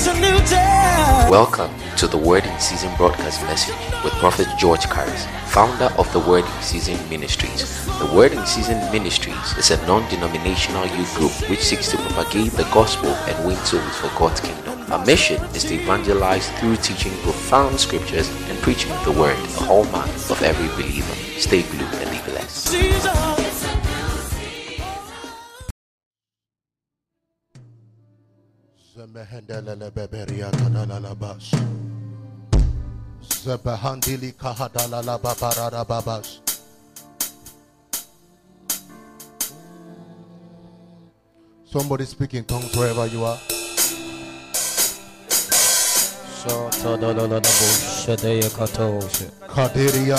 It's a new day. Welcome to the Word in Season broadcast message with Prophet George Karis, founder of the Word in Season Ministries. The Word in Season Ministries is a non denominational youth group which seeks to propagate the gospel and win souls for God's kingdom. Our mission is to evangelize through teaching profound scriptures and preaching the Word, the hallmark of every believer. Stay blue and be blessed. Jesus. Zemehendelele beberia kadalala. Zebehandili kahadalala babarara babash. Somebody speak in tongues wherever you are. Kaderia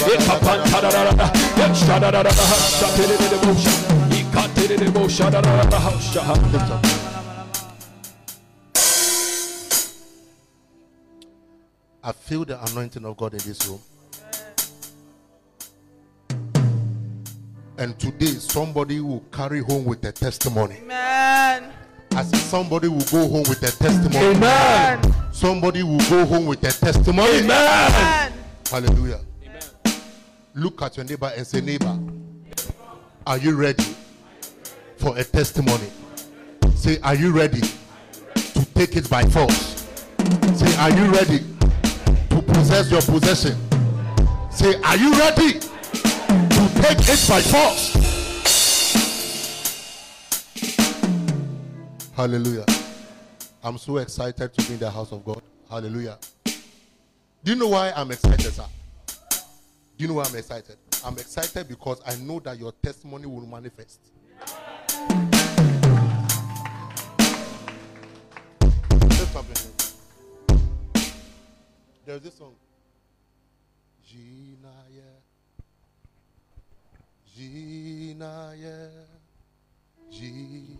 I feel the anointing of God in this room. And today, somebody will carry home with a testimony. Amen. I said, somebody will go home with a testimony. Amen. Somebody will go home with a testimony. Amen. Hallelujah. Look at your neighbor and say, neighbor, are you ready for a testimony? Say, are you ready to take it by force? Say, are you ready to possess your possession? Say, are you ready to take it by force? Hallelujah. I'm so excited to be in the house of God. Hallelujah. Do you know why I'm excited, sir? You know why I'm excited? I'm excited because I know that your testimony will manifest. There's this song. Ginaye. Ginaye. G.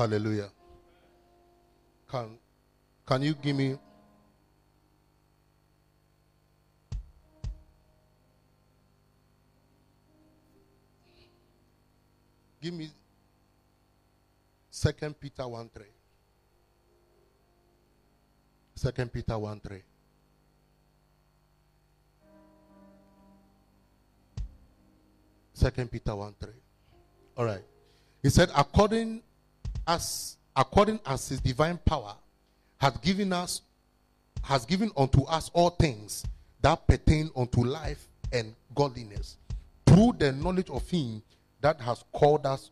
Hallelujah. Can can you give me Give me Second Peter 1 3. Second Peter 1 3. Second Peter 1 3. All right. He said, according as according as his divine power hath given us has given unto us all things that pertain unto life and godliness through the knowledge of him that has called us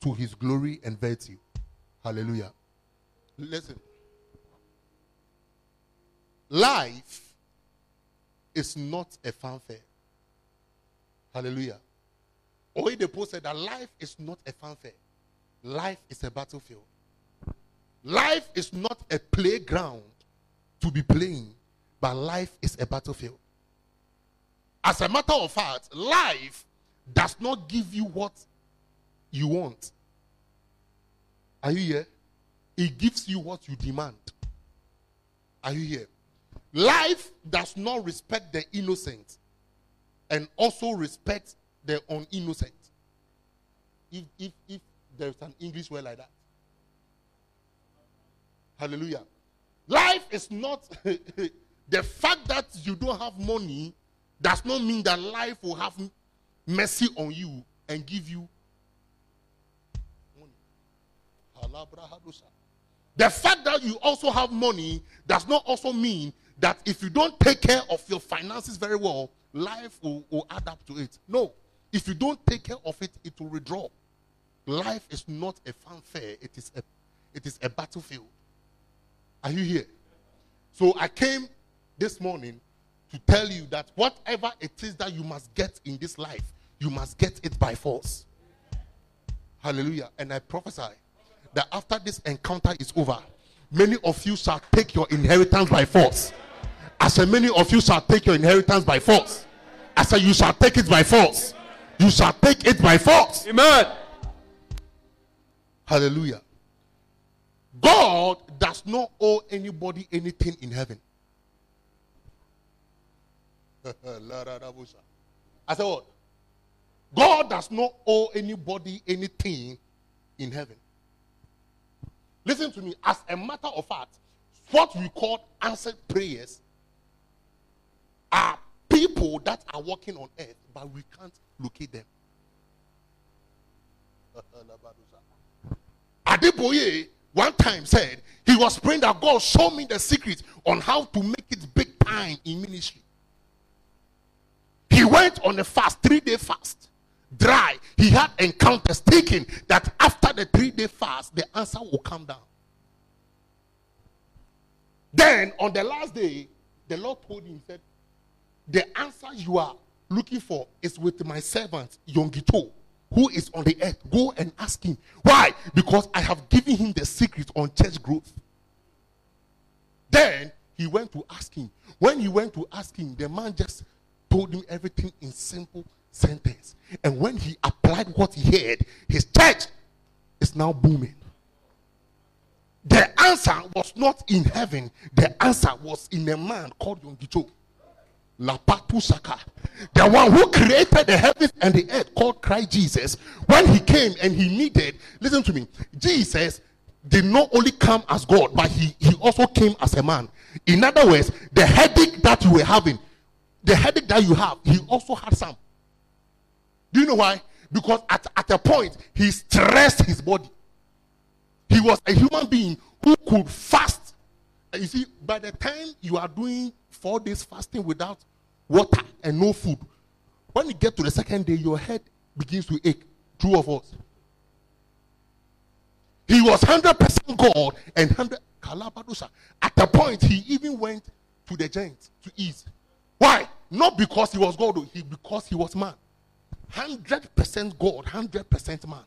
to his glory and virtue. Hallelujah. Listen. Life is not a fanfare. Hallelujah. Oyedepo said that life is not a fanfare. Life is a battlefield. Life is not a playground to be playing, but life is a battlefield. As a matter of fact, life does not give you what you want. Are you here? It gives you what you demand. Are you here? Life does not respect the innocent and also respect the uninnocent. If, if, if there's an English word like that. Hallelujah. Life is not the fact that you don't have money does not mean that life will have mercy on you and give you money. The fact that you also have money does not also mean that if you don't take care of your finances very well, life will, will add up to it. No. If you don't take care of it, it will withdraw. Life is not a fanfare, it is a, it is a battlefield. Are you here? So I came this morning to tell you that whatever it is that you must get in this life, you must get it by force. Hallelujah. And I prophesy that after this encounter is over, many of you shall take your inheritance by force. I said, many of you shall take your inheritance by force. I said, you shall take it by force. You shall take it by force. Amen. Hallelujah. God does not owe anybody anything in heaven. I said what? God does not owe anybody anything in heaven. Listen to me. As a matter of fact, what we call answered prayers are people that are walking on earth, but we can't locate them. Adeboye one time said he was praying that God show me the secret on how to make it big time in ministry. He went on a fast, three day fast, dry. He had encounters thinking that after the three day fast, the answer will come down. Then on the last day, the Lord told him, said, The answer you are looking for is with my servant, Yonggi Cho, who is on the earth. Go and ask him. Why? Because I have given him the secret on church growth. Then he went to ask him. When he went to ask him, the man just told him everything in simple sentence. And when he applied what he heard, his church is now booming. The answer was not in heaven, the answer was in a man called Yonggi Cho. Lapatu Saka. The one who created the heavens and the earth called Christ Jesus. When he came and he needed, listen to me, Jesus did not only come as God, but he, he also came as a man. In other words, the headache that you were having, the headache that you have, he also had some. Do you know why? Because at, at a point, he stressed his body. He was a human being who could fast. You see, by the time you are doing four days fasting without water and no food, when you get to the second day, your head begins to ache. True of us. He was 100% God and 100 Kalabadusa. At the point, he even went to the giant to eat. Why? Not because he was God, he, because he was man. 100% God, 100% man.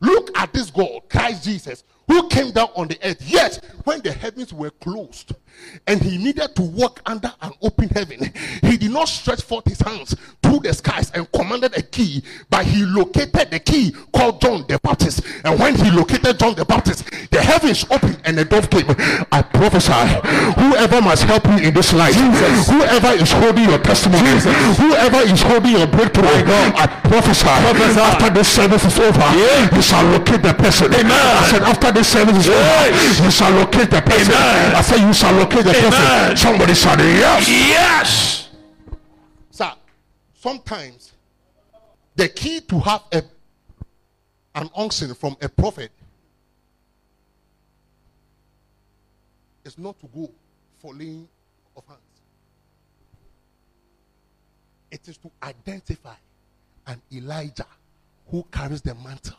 Look at this God, Christ Jesus, who came down on the earth. Yet, when the heavens were closed, and he needed to walk under an open heaven, he did not stretch forth his hands to the skies and commanded a key, but he located the key called John the Baptist. And when he located John the Baptist, the heavens opened and dove came. I prophesy, whoever must help you in this life, Jesus. whoever is holding your testimony, Jesus. whoever is holding your breakthrough, I prophesy, after this service is over, you shall locate the person. Amen. I said, after this service is over, you shall locate the person. I say you shall locate the person. Somebody said yes. Yes. Sir, sometimes the key to have a an unction from a prophet is not to go for laying of hands. It is to identify an Elijah who carries the mantle.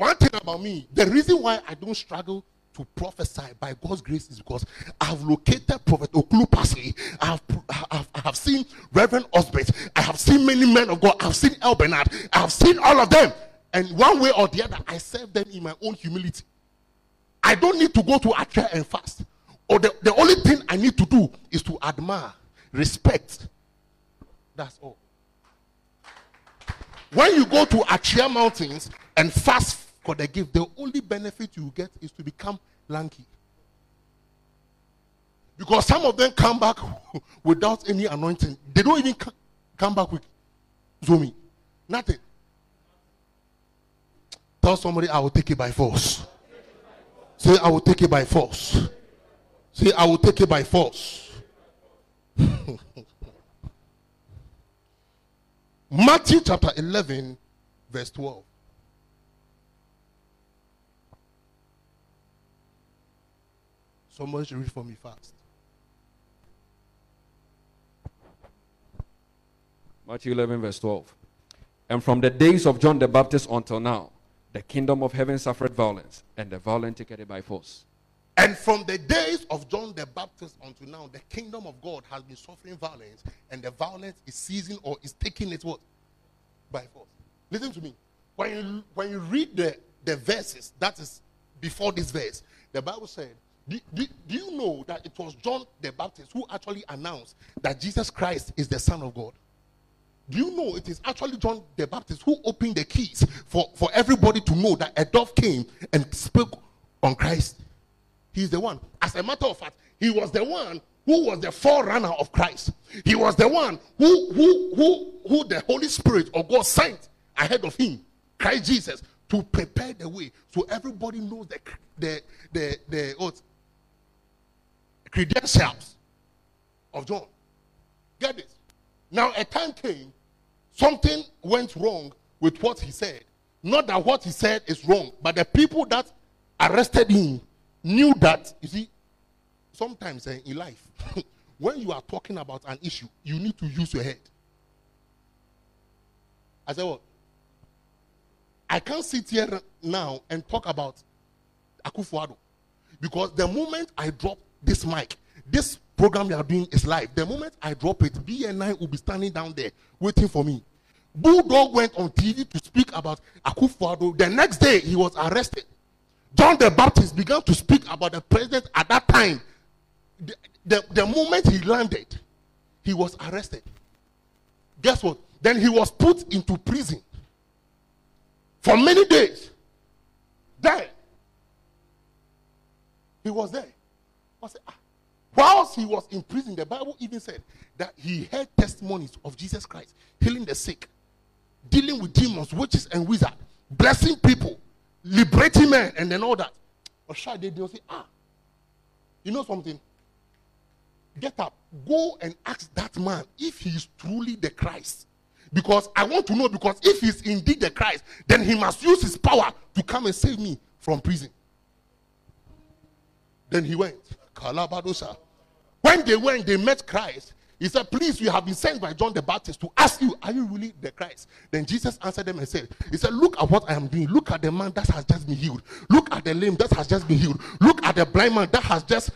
One thing about me, the reason why I don't struggle to prophesy by God's grace is because I have located Prophet Okulu Pasley. I have, I have, I have seen Reverend Osbert. I have seen many men of God. I have seen El Bernard. I have seen all of them. And one way or the other, I serve them in my own humility. I don't need to go to Accra and fast. Or the, the only thing I need to do is to admire, respect. That's all. When you go to Achia Mountains and fast for the gift, the only benefit you get is to become lanky. Because some of them come back without any anointing. They don't even come back with Zomi. Nothing. Tell somebody, I will take it by force. Say, I will take it by force. Say, I will take it by force. Matthew chapter 11, verse 12. Somebody should read for me fast. Matthew 11, verse 12. And from the days of John the Baptist until now, the kingdom of heaven suffered violence, and the violent take it by force. And from the days of John the Baptist until now, the kingdom of God has been suffering violence, and the violence is seizing or is taking it what? By force. Listen to me. When you when you read the, the verses, that is before this verse, the Bible said, do, do, do you know that it was John the Baptist who actually announced that Jesus Christ is the Son of God? Do you know it is actually John the Baptist who opened the keys for, for everybody to know that a dove came and spoke on Christ? He's the one. As a matter of fact, he was the one who was the forerunner of Christ. He was the one who who who who the Holy Spirit of God sent ahead of him, Christ Jesus, to prepare the way so everybody knows the the the the credentials of John. Get this. Now a time came, something went wrong with what he said. Not that what he said is wrong, but the people that arrested him knew that. You see, sometimes eh, in life, when you are talking about an issue, you need to use your head. I said, what? I can't sit here now and talk about Akufo-Addo because the moment I drop this mic, this program we are doing is live. The moment I drop it, BNI will be standing down there waiting for me. Bulldog went on TV to speak about Akufo-Addo. The next day, he was arrested. John the Baptist began to speak about the president at that time. The, the, the moment he landed, he was arrested. Guess what? Then he was put into prison for many days. There. He was there. I said, ah. Whilst he was in prison, the Bible even said that he heard testimonies of Jesus Christ, healing the sick, dealing with demons, witches, and wizards, blessing people, liberating men, and then all that. Or shy they will say, ah, you know something? Get up, go and ask that man if he is truly the Christ. Because I want to know, because if he's indeed the Christ, then he must use his power to come and save me from prison. Then he went. When they went, they met Christ. He said, Please, we have been sent by John the Baptist to ask you, Are you really the Christ? Then Jesus answered them and said, He said, Look at what I am doing. Look at the man that has just been healed. Look at the lame that has just been healed. Look at the blind man that has just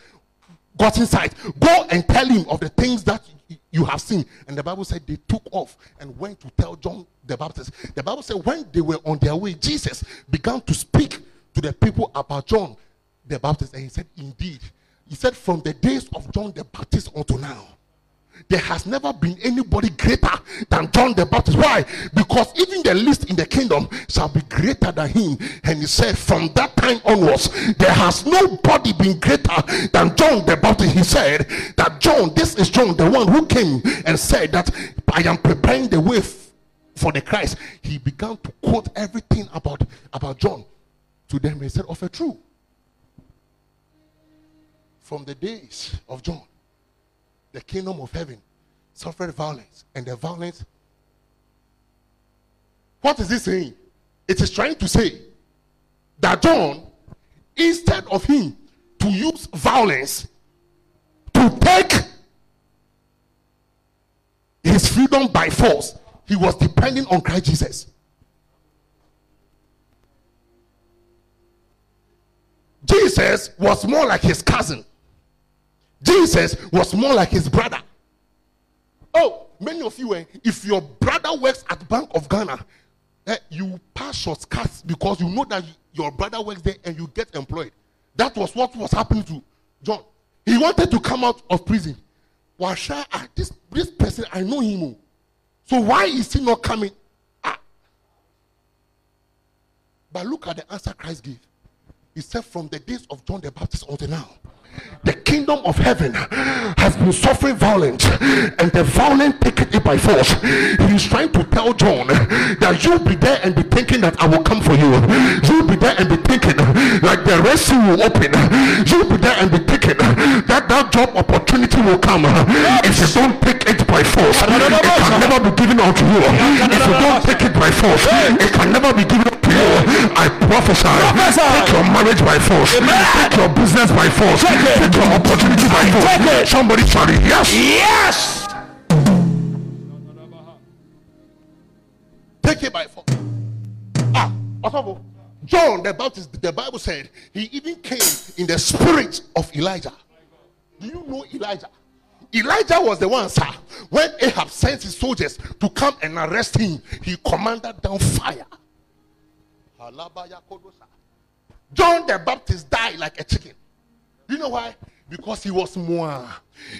gotten sight. Go and tell him of the things that you have seen. And the Bible said they took off and went to tell John the Baptist. The Bible said when they were on their way, Jesus began to speak to the people about John the Baptist, and he said, Indeed. He said, From the days of John the Baptist until now, there has never been anybody greater than John the Baptist. Why? Because even the least in the kingdom shall be greater than him. And he said, From that time onwards, there has nobody been greater than John the Baptist. He said that John, this is John, the one who came and said that I am preparing the way for the Christ. He began to quote everything about, about John to them. He said, Of a true. From the days of John, the kingdom of heaven suffered violence, and the violence. What is this saying? It is trying to say that John, instead of him to use violence to take his freedom by force, he was depending on Christ Jesus. Jesus was more like his cousin. Jesus was more like his brother. Oh, many of you, eh, if your brother works at Bank of Ghana, eh, you pass your shortcuts because you know that your brother works there and you get employed. That was what was happening to John. He wanted to come out of prison. Washa, ah, this, this person, I know him. oh. So why is he not coming? Ah. But look at the answer Christ gave. He said, From the days of John the Baptist until now, the kingdom of heaven has been suffering violence, and the violent take it by force. He's trying to tell John that you'll be there and be thinking that I will come for you. You'll be there and be thinking like the Red Sea will open. You'll be there and be thinking that that job opportunity will come. If you don't take it by force, it can never be given unto you. If you don't take it by force, it can never be given unto you. I prophesy. Take your marriage by force. Take your business by force. Take your opportunity by force. Somebody shout it. Yes. Yes. Take it by force. Ah, Osofo, John the Baptist, the Bible said he even came in the spirit of Elijah. Do you know Elijah? Elijah was the one, sir. When Ahab sent his soldiers to come and arrest him, he commanded down fire. John the Baptist died like a chicken. Do you know why? Because he was more.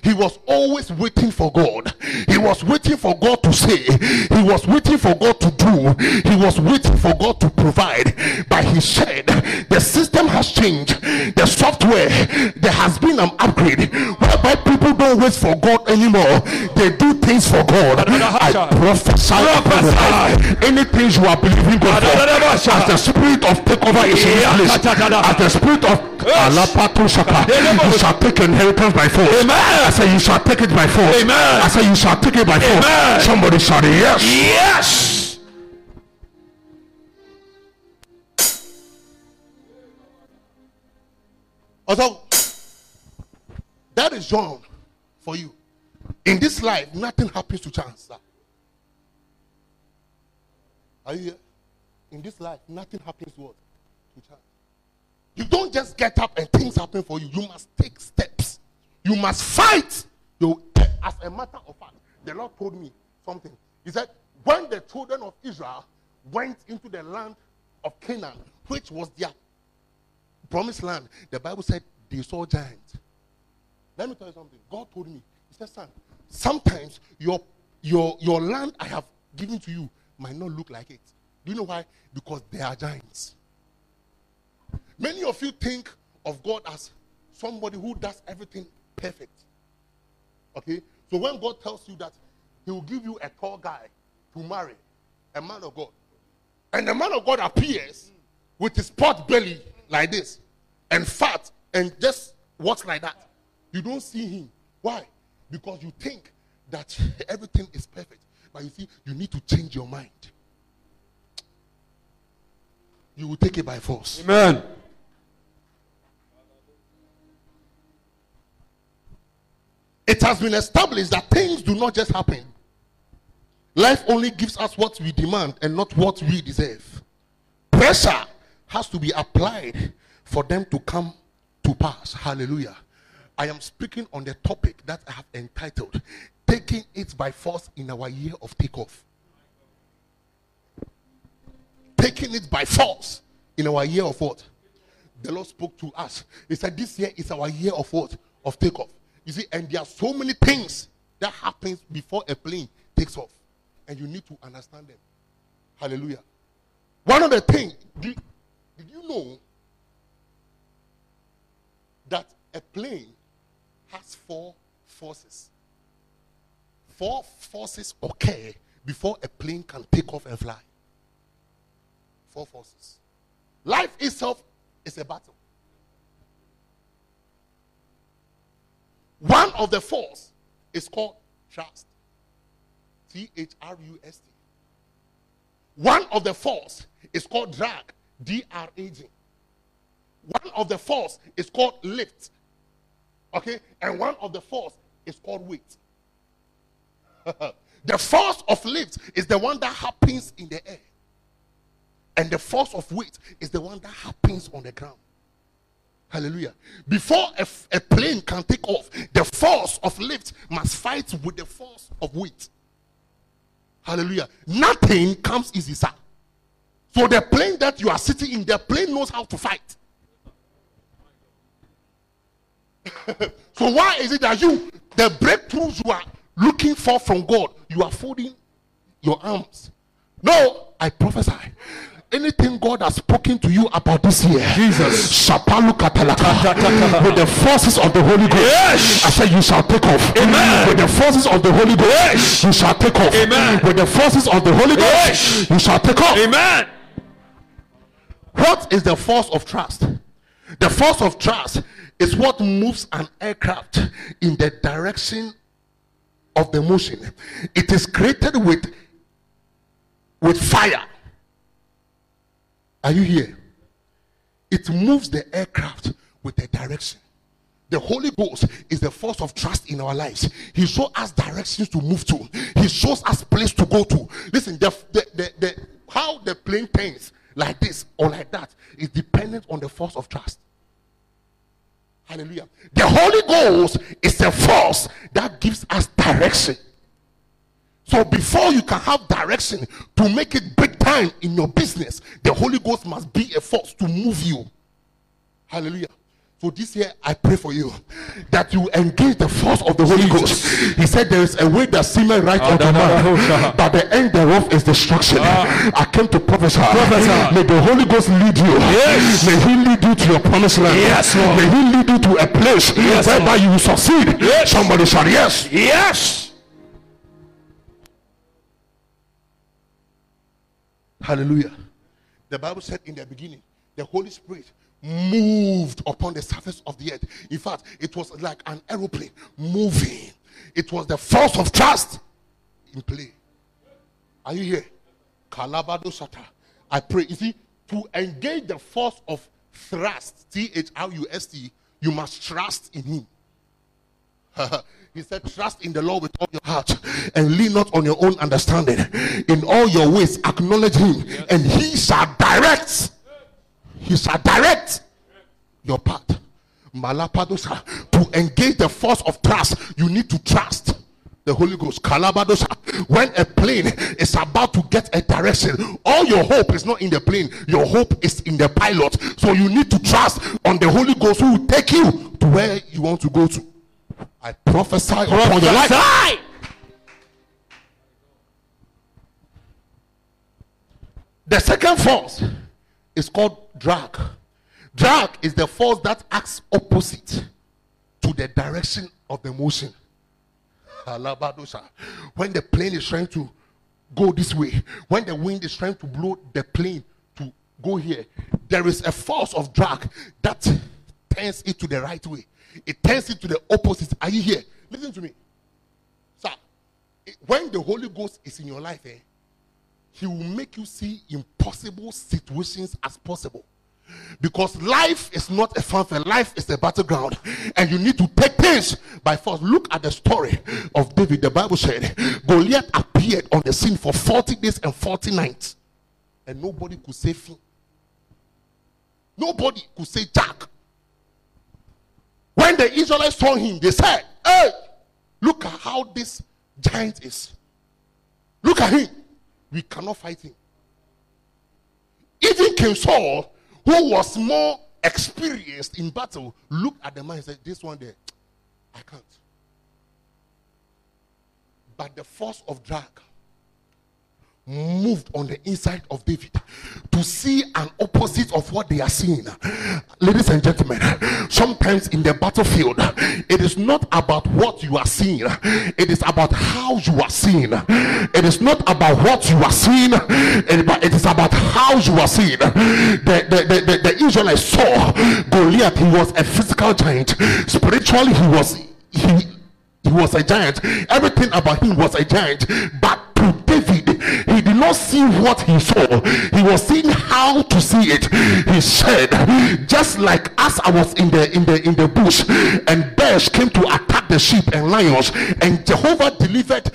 He was always waiting for God. He was waiting for God to say. He was waiting for God to do. He was waiting for God to provide. But he said, the system has changed. The software, there has been an upgrade whereby people don't wait for God anymore. They do things for God. I prophesy upon your life. Anything you are believing God for, as the spirit of takeover is in place, as the spirit of Alapato Shaka, you shall take inheritance by force. Amen. I say you shall take it by force. Amen. I say you shall take it by force. Amen. Somebody shout yes. Yes. Also, that is John for you. In this life, nothing happens to chance. sir. Are you here? In this life, nothing happens to what? To chance. You don't just get up and things happen for you. You must take steps. You must fight. You, eh, as a matter of fact, the Lord told me something. He said, when the children of Israel went into the land of Canaan, which was their promised land, the Bible said they saw giants. Let me tell you something. God told me, He said, son, sometimes your your your land I have given to you might not look like it. Do you know why? Because there are giants. Many of you think of God as somebody who does everything perfect. Okay? So when God tells you that He will give you a tall guy to marry, a man of God, and the man of God appears with his pot belly like this, and fat, and just walks like that, you don't see him. Why? Because you think that everything is perfect. But you see, you need to change your mind. You will take it by force. Amen. It has been established that things do not just happen. Life only gives us what we demand and not what we deserve. Pressure has to be applied for them to come to pass. Hallelujah. I am speaking on the topic that I have entitled Taking It by Force in Our Year of Takeoff. Taking it by force in our year of what? the Lord spoke to us. He said, This year is our year of what? Of takeoff. You see, and there are so many things that happens before a plane takes off. And you need to understand them. Hallelujah. One of the things, did, did you know that a plane has four forces? Four forces occur before a plane can take off and fly. Four forces. Life itself is a battle. One of the force is called trust. T H R U S T. One of the force is called drag. D R A G. One of the force is called lift. Okay? And one of the force is called weight. the force of lift is the one that happens in the air. And the force of weight is the one that happens on the ground. Hallelujah. Before a, a plane can take off, the force of lift must fight with the force of weight. Hallelujah. Nothing comes easy, sir. So the plane that you are sitting in, the plane knows how to fight. so why is it that you, the breakthroughs you are looking for from God, you are folding your arms? No, I prophesy. Anything God has spoken to you about this year, Jesus. Shapalu katalaka, with the forces of the Holy Ghost, Yes. I said you shall take off. Amen. With the forces of the Holy Ghost, Yes. you shall take off. Amen. With the forces of the Holy Ghost, Yes. you shall take off. Amen. What is the force of trust? The force of trust is what moves an aircraft in the direction of the motion. It is created with with fire. Are you here? It moves the aircraft with a direction. The Holy Ghost is the force of trust in our lives. He shows us directions to move to. He shows us place to go to. Listen, the, the, the, the how the plane turns like this or like that is dependent on the force of trust. Hallelujah. The Holy Ghost is the force that gives us direction. So before you can have direction to make it big time in your business, the Holy Ghost must be a force to move you. Hallelujah. So this year I pray for you that you engage the force of the Holy Ghost. He said there is a way that seemeth right Ah, unto man, sha. but the end thereof is destruction. I came to prophesy. May the Holy Ghost lead you. Yes. May He lead you to your promised land. Yes, Lord. May He lead you to a place Yes, whereby Lord. you will succeed. Yes. Somebody shout yes. Yes. Hallelujah. The Bible said in the beginning, the Holy Spirit moved upon the surface of the earth. In fact, it was like an aeroplane moving. It was the force of trust in play. Are you here? Kalabado Shata. I pray. You see, to engage the force of thrust, T H R U S T, you must trust in Him. he said, Trust in the Lord with all your heart and lean not on your own understanding. In all your ways, acknowledge Him, and He shall direct. He shall direct your path. Malapadosa. To engage the force of trust, you need to trust the Holy Ghost. Kalabadosa. When a plane is about to get a direction, all your hope is not in the plane, your hope is in the pilot. So you need to trust on the Holy Ghost who will take you to where you want to go to. I prophesy upon your life. The second force is called drag. Drag is the force that acts opposite to the direction of the motion. When the plane is trying to go this way, when the wind is trying to blow the plane to go here, there is a force of drag that turns it to the right way. It turns it to the opposite. Are you here? Listen to me. Sir, when the Holy Ghost is in your life, eh, he will make you see impossible situations as possible. Because life is not a fanfare, life is a battleground, and you need to take things by force. Look at the story of David. The Bible said Goliath appeared on the scene for 40 days and 40 nights, and nobody could save him. Nobody could say Jack. When the Israelites saw him, they said, Hey, look at how this giant is. Look at him. We cannot fight him. Even King Saul, who was more experienced in battle looked at the man and said, This one there, I can't. But the force of drag moved on the inside of David to see an opposite of what they are seeing. Ladies and gentlemen, sometimes in the battlefield, it is not about what you are seeing, it is about how you are seeing. It is not about what you are seeing, it is about how you are seeing. The, the, the, the, the Israelites saw Goliath, he was a physical giant, spiritually, he was. He, he was a giant. Everything about him was a giant. But to David, he did not see what he saw. He was seeing how to see it. He said, just like as I was in the in the in the bush, and bears came to attack the sheep and lions, and Jehovah delivered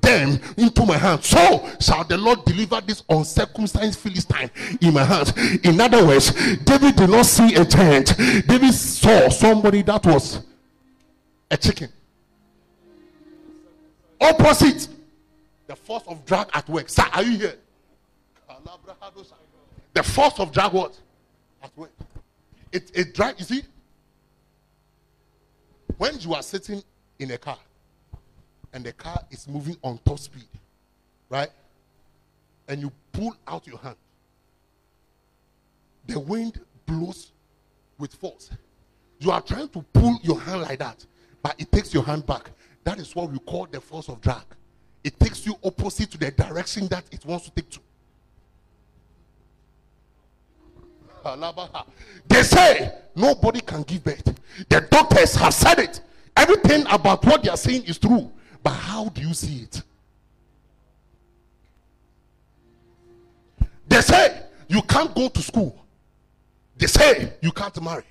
them into my hand. So shall the Lord deliver this uncircumcised Philistine in my hand. In other words, David did not see a giant. David saw somebody that was a chicken opposite the force of drag at work. Sir, are you here? The force of drag what? At work. It, it drag, you see? When you are sitting in a car and the car is moving on top speed, right? And you pull out your hand, the wind blows with force. You are trying to pull your hand like that, but it takes your hand back. That is what we call the force of drag. It takes you opposite to the direction that it wants to take to. They say nobody can give birth. The doctors have said it. Everything about what they are saying is true. But how do you see it? They say you can't go to school. They say you can't marry.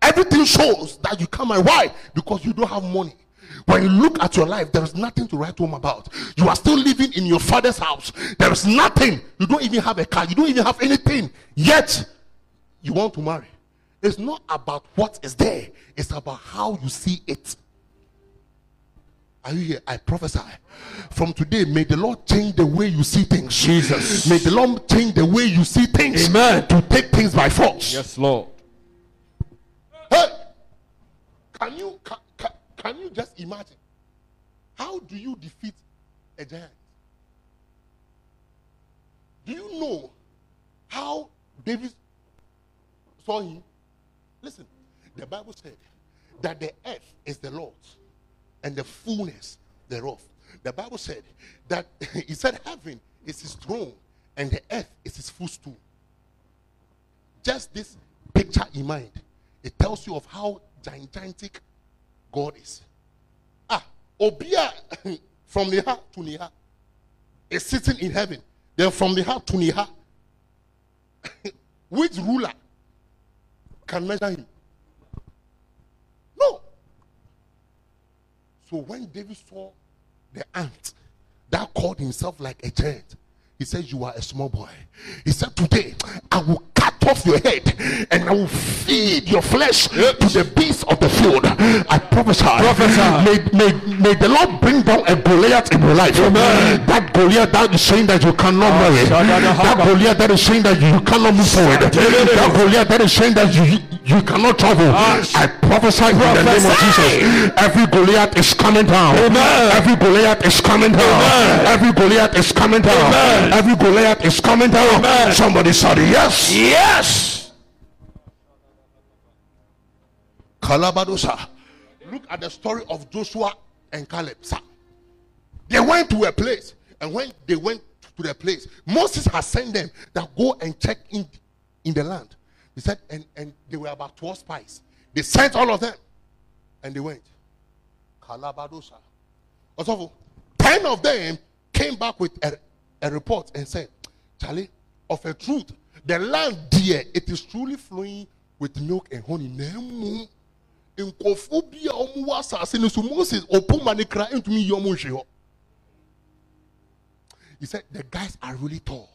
Everything shows that you can't marry. Why? Because you don't have money. When you look at your life, there is nothing to write home about. You are still living in your father's house. There is nothing. You don't even have a car. You don't even have anything. Yet, you want to marry. It's not about what is there, it's about how you see it. Are you here? I prophesy. From today, may the Lord change the way you see things. Jesus. May the Lord change the way you see things. Amen. To take things by force. Yes, Lord. Hey, can you can, can, you just imagine? How do you defeat a giant? Do you know how David saw him? Listen, the Bible said that the earth is the Lord's and the fullness thereof. The Bible said that he said heaven is his throne and the earth is his footstool. Just this picture in mind, it tells you of how gigantic God is. Ah, Obia from Neha to Neha is sitting in heaven. Then from Neha to Neha, which ruler can measure him? No. So when David saw the ant that called himself like a giant, he said, You are a small boy. He said, Today I will cut off your head and I will feed your flesh to the beasts of the field. I prophesy. May, may, may the Lord bring down a Goliath in your life. That Goliath that is saying that you cannot marry. That Goliath that is saying that you cannot move forward. That Goliath that is saying that you, you cannot travel. I prophesy in the name of Jesus. Every Goliath is coming down. Every Goliath is coming down. Every Goliath is coming down. Every Goliath is coming down. Somebody said yes. Yes. Kalabadosa. Look at the story of Joshua and Caleb. Sir. They went to a place, and when they went to the place, Moses has sent them that go and check in in the land. He said, and, and they were about 12 spies. They sent all of them, and they went. Kalabadosa. Also, 10 of them came back with a, a report and said, Charlie, of a truth, the land there, it is truly flowing with milk and honey. He said the guys are really tall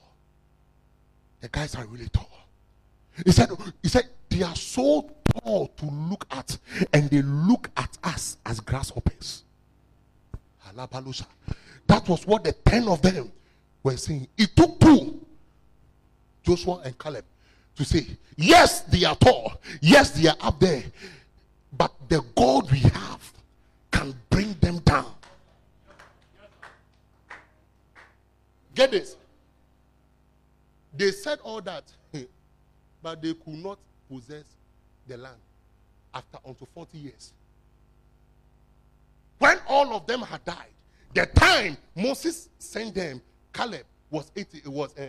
the guys are really tall he said he said they are so tall to look at and they look at us as grasshoppers. That was what the ten of them were saying. It took two joshua and caleb to say, yes, they are tall, yes, they are up there, but the God we have can bring them down. Get this. They said all that, but they could not possess the land after until 40 years. When all of them had died, the time Moses sent them, Caleb was 80, it was uh,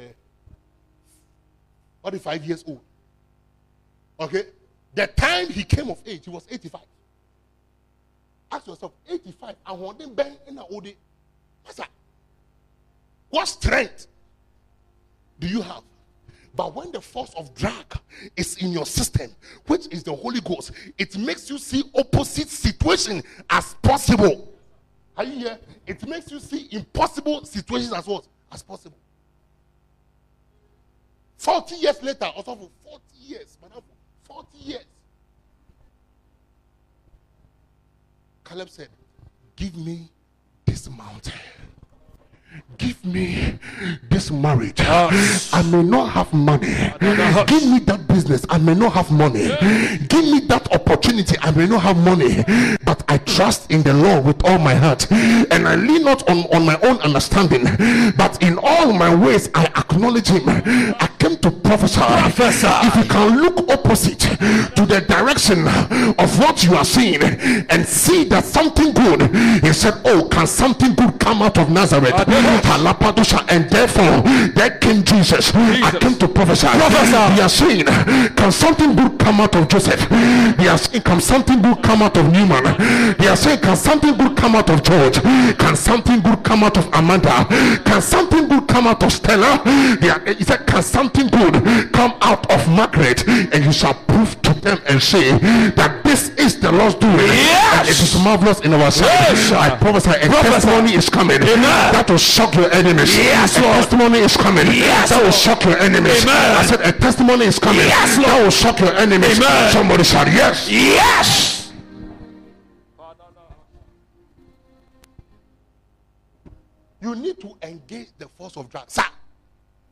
45 years old. Okay? The time he came of age, he was 85. Ask yourself, 85, I want them bang in a old What's? What strength do you have? But when the force of drag is in your system, which is the Holy Ghost, it makes you see opposite situation as possible. Are you here? It makes you see impossible situations as what? As possible. 40 years later, also for 40 years, madam, 40 years. Caleb said, Give me this mountain. Give me this marriage. I may not have money. Give me that business. I may not have money. Give me that opportunity. I may not have money. But I trust in the Lord with all my heart. And I lean not on, on my own understanding. But in all my ways, I acknowledge Him. I to prophesy. Prophesy. If you can look opposite to the direction of what you are seeing and see that something good, he said, Oh, can something good come out of Nazareth? Ah, Halapadusha. And therefore, that King Jesus, I came to prophesy. Prophesy. We are saying, Can something good come out of Joseph? They are saying, Can something good come out of Newman? They are saying, Can something good come out of George? Can something good come out of Amanda? Can something good come out of Stella? They are, he said, Can something good come out of Margaret? And you shall prove to them and say that this is the Lord's doing. Yes. It is marvelous in our sight. Yes. I prophesy a Prophesy. testimony is coming. Amen. That will shock your enemies. Yes, a testimony is coming. Yes, that will shock your enemies. Amen. I said a testimony is coming. Yes, Lord. that will shock your enemies. Amen. Somebody shout yes. Yes. You need to engage the force of drag. Sir,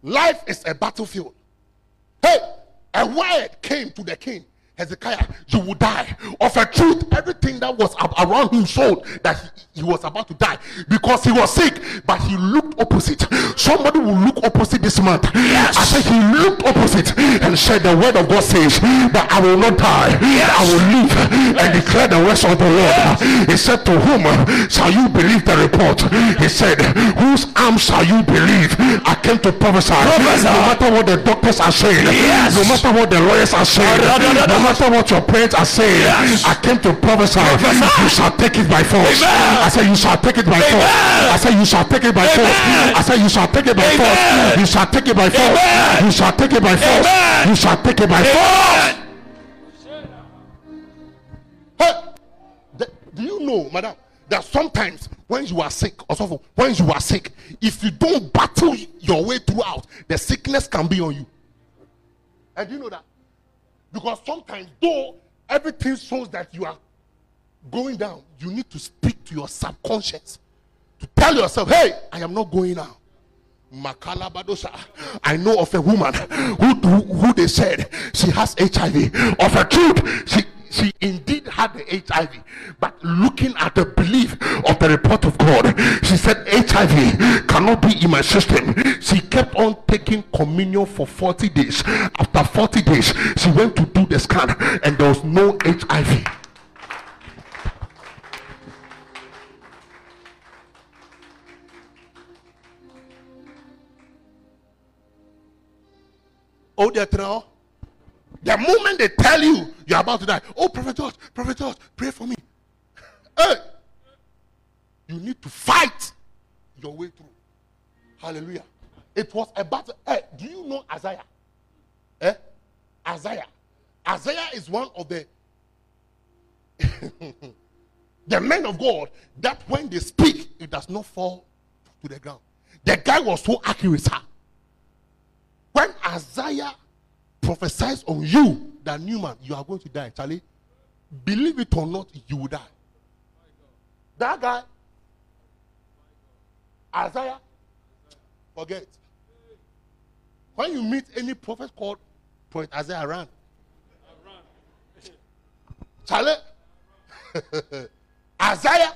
life is a battlefield. Hey, a word came to the king. Hezekiah, you will die. Of a truth, everything that was around him showed that he, he was about to die because he was sick, but he looked opposite. Somebody will look opposite this month. Yes. I said he looked opposite and said, The word of God says that I will not die, I will live and declare the words of the Lord. He said, To whom shall you believe the report? He said, Whose arms shall you believe? I came to prophesy. Prophesy. No matter what the doctors are saying, Yes. no matter what the lawyers are saying, no matter what your parents are saying, Yes. I came to prophesy. Prophesy. You shall take it by force. Amen. I said, You shall take it by force. I said, You shall take it by force. I said, You shall take it by Amen. force. You shall take it by force. Amen. You shall take it by force. Amen. You shall take it by force. Hey, do you know, madam, that sometimes when you are sick, or so when you are sick, if you don't battle your way throughout, the sickness can be on you. And you know that? Because sometimes, though everything shows that you are going down, you need to speak to your subconscious to tell yourself, hey, I am not going now. Makala Badosha. I know of a woman who, who, who they said she has HIV. Of a truth, she she indeed had the HIV, but looking at the belief of the report of God, she said HIV cannot be in my system. She kept on taking communion for 40 days. After 40 days, she went to do the scan and there was no HIV. Oh, they're. The moment they tell you you're about to die, oh, Prophet George, Prophet George, pray for me. Hey, you need to fight your way through. Hallelujah. It was a battle. Hey, do you know Isaiah? Eh? Isaiah. Isaiah is one of the the men of God that when they speak, it does not fall to the ground. The guy was so accurate, sir. When Isaiah prophesies on you that Newman, you are going to die, Charlie, believe it or not, you will die. That guy, Isaiah, forget. When you meet any prophet called Prophet Isaiah ran. Charlie, Isaiah,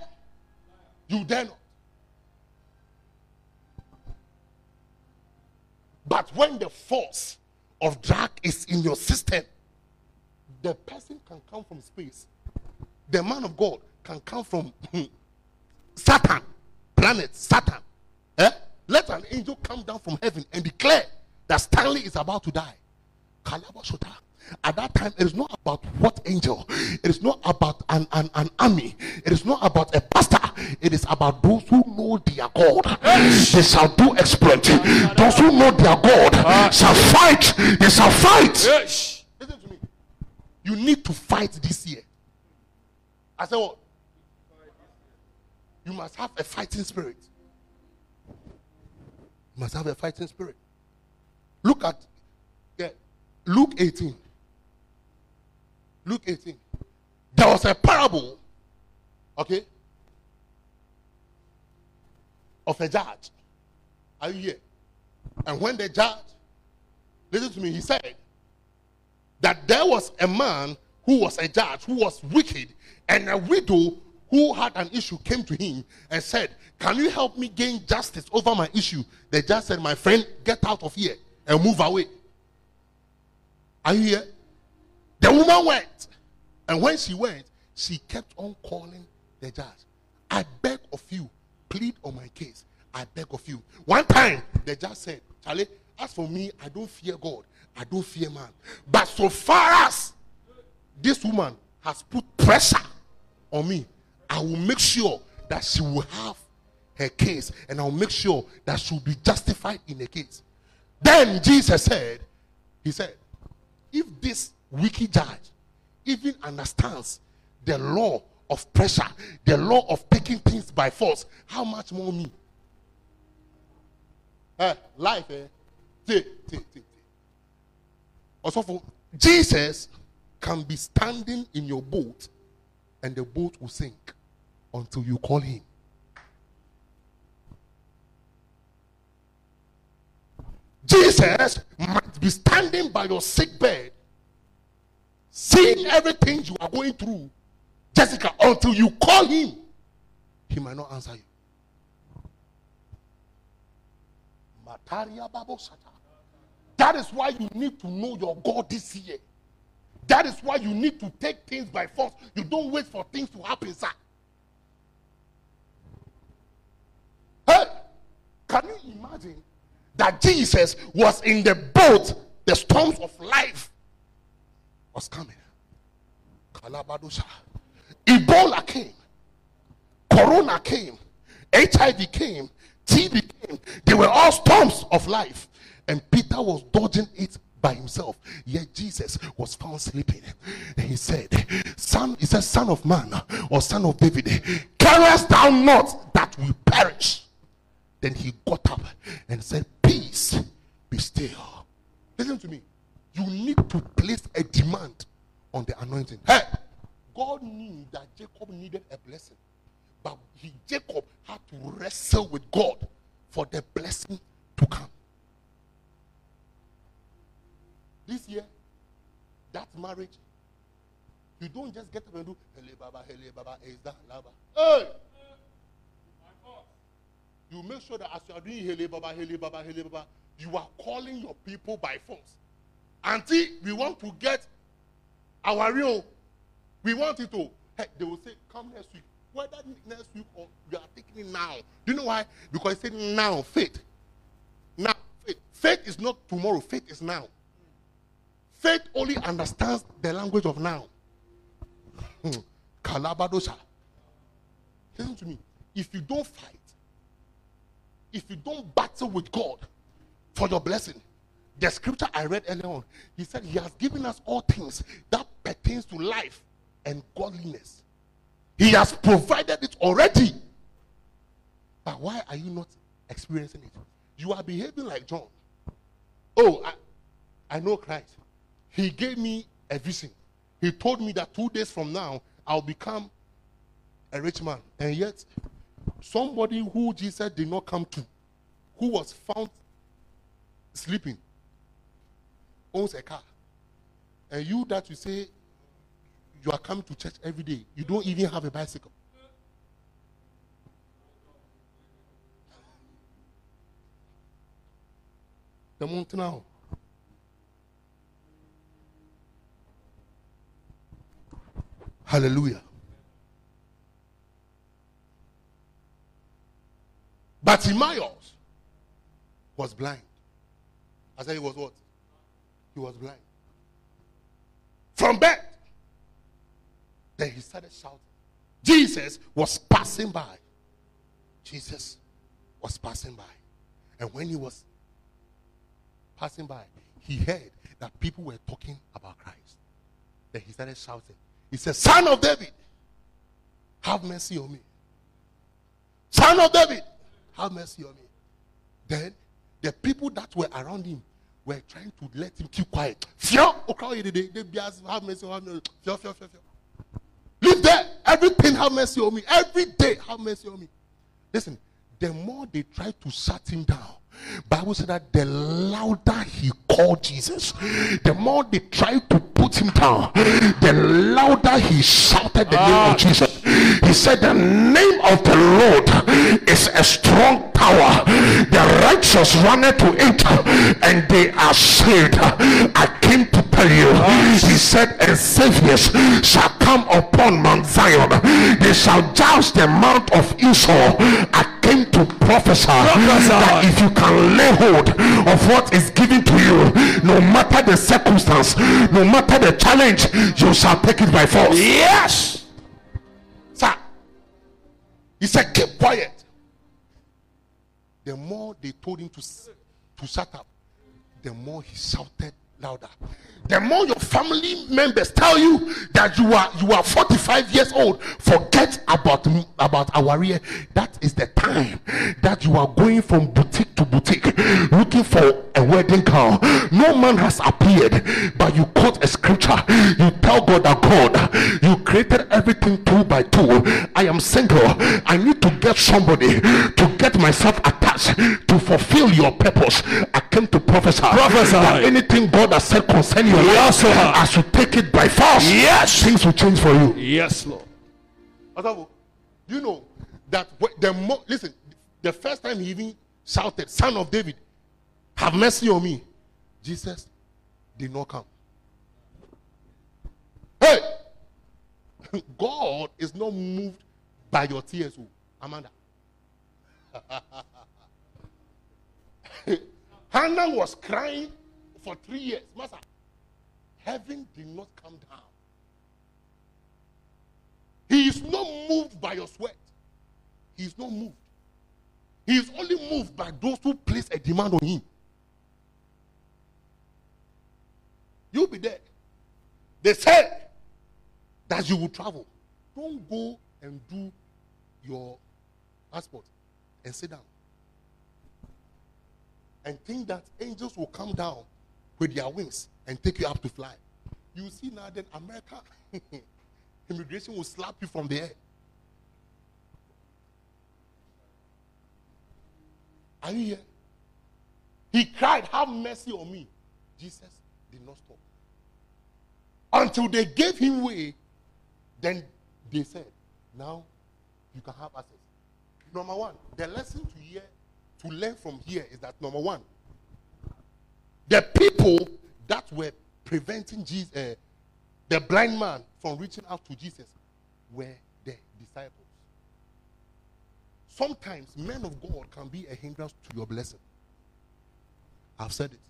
you dare not. But when the force of drag is in your system, the person can come from space. The man of God can come from Saturn, planet Saturn. Eh? Let an angel come down from heaven and declare that Stanley is about to die. Kalabashota. At that time, it is not about what angel, it is not about an, an, an army, it is not about a pastor, it is about those who know their God. They shall do exploit. Those who know their God shall fight. They shall fight. Yes. Listen to me. You need to fight this year. I said what? You must have a fighting spirit. You must have a fighting spirit. Look at yeah, Luke 18. Luke 18. There was a parable, okay, of a judge. Are you here? And when the judge, listen to me, he said that there was a man who was a judge who was wicked, and a widow who had an issue came to him and said, Can you help me gain justice over my issue? The judge said, My friend, get out of here and move away. Are you here? The woman went. And when she went, she kept on calling the judge. I beg of you, plead on my case. I beg of you. One time, the judge said, Charlie, as for me, I don't fear God. I don't fear man. But so far as this woman has put pressure on me, I will make sure that she will have her case and I'll make sure that she'll be justified in the case. Then Jesus said, He said, if this wicked judge even understands the law of pressure, the law of taking things by force, how much more me? Eh, life, eh? See, see, see, for Jesus can be standing in your boat and the boat will sink until you call him. Jesus might be standing by your sick bed, seeing everything you are going through, Jessica, until you call him. He might not answer you. Mataria Babosata. That is why you need to know your God this year. That is why you need to take things by force. You don't wait for things to happen, sir. Hey, can you imagine that Jesus was in the boat, the storms of life was coming. Kalabadosha. Ebola came, Corona came, HIV came, TB came. They were all storms of life. And Peter was dodging it by himself. Yet Jesus was found sleeping. And he said, Son, he said, Son of man or son of David, carest thou not that we perish? Then he got up and said, Peace, be still. Listen to me. You need to place a demand on the anointing. Hey, God knew that Jacob needed a blessing, but he, Jacob had to wrestle with God for the blessing to come. This year, that marriage, you don't just get up and do hele baba, hele baba, is that lava. Hey! You make sure that as you are doing hele baba, hele baba, hele baba, you are calling your people by force. Until we want to get our real, we want it to. Hey, they will say, come next week. Whether next week or you are taking it now. Do you know why? Because it said now, faith. Now, faith. Faith is not tomorrow, faith is now. Faith only understands the language of now. Hmm. Kalabadosha. Listen to me. If you don't fight, if you don't battle with God for your blessing, the scripture I read earlier on, he said he has given us all things that pertains to life and godliness. He has provided it already. But why are you not experiencing it? You are behaving like John. Oh, I, I know Christ. He gave me a vision. He told me that two days from now, I'll become a rich man. And yet, somebody who Jesus did not come to, who was found sleeping, owns a car. And you that you say you are coming to church every day, you don't even have a bicycle. The mountain now. Hallelujah. But Bartimaeus was blind. I said he was what? He was blind. From birth. Then he started shouting. Jesus was passing by. Jesus was passing by. And when he was passing by, he heard that people were talking about Christ. Then he started shouting. He said, Son of David, have mercy on me. Son of David, have mercy on me. Then the people that were around him were trying to let him keep quiet. Have mercy on me. Live there. Everything have mercy on me. Every day have mercy on me. Listen, the more they try to shut him down, Bible said that the louder he called Jesus, the more they tried to put him down, the louder he shouted the name of ah. Jesus. He said, The name of the Lord is a strong tower. The righteous run to it and they are saved. I came to tell you, he said, And saviors shall come upon Mount Zion. They shall judge the mount of Esau. I came to prophesy, that if you can lay hold of what is given to you, no matter the circumstance, no matter the challenge, you shall take it by force. Yes. He said, keep quiet. The more they told him to, to shut up, the more he shouted louder. The more your family members tell you that you are you are 45 years old, forget about about rear. That is the time that you are going from boutique to boutique looking for a wedding gown. No man has appeared, but you quote a scripture. You tell God that God, you created everything two by two. I am single. I need to get somebody to get myself attached to fulfill your purpose. I came to prophesy. Prophesy. that anything God has said concerning your Yes, life, Lord. as you take it by force, Yes. things will change for you. Yes, Lord. Osavo, you know that wh- the mo- listen, the first time he even shouted, "Son of David, have mercy on me," Jesus did not come. Hey, God is not moved by your tears, oh, Amanda. Hannah was crying for three years, Master. Heaven did not come down. He is not moved by your sweat. He is not moved. He is only moved by those who place a demand on him. You'll be there. They said that you will travel. Don't go and do your passport and sit down. And think that angels will come down with their wings and take you up to fly. You see now that America immigration will slap you from the air. Are you here? He cried, Have mercy on me. Jesus did not stop. Until they gave him way, then they said, Now you can have access. Number one, the lesson to hear to learn from here is that number one, the people that were preventing Jesus, uh, the blind man from reaching out to Jesus were the disciples. Sometimes men of God can be a hindrance to your blessing. I've said it.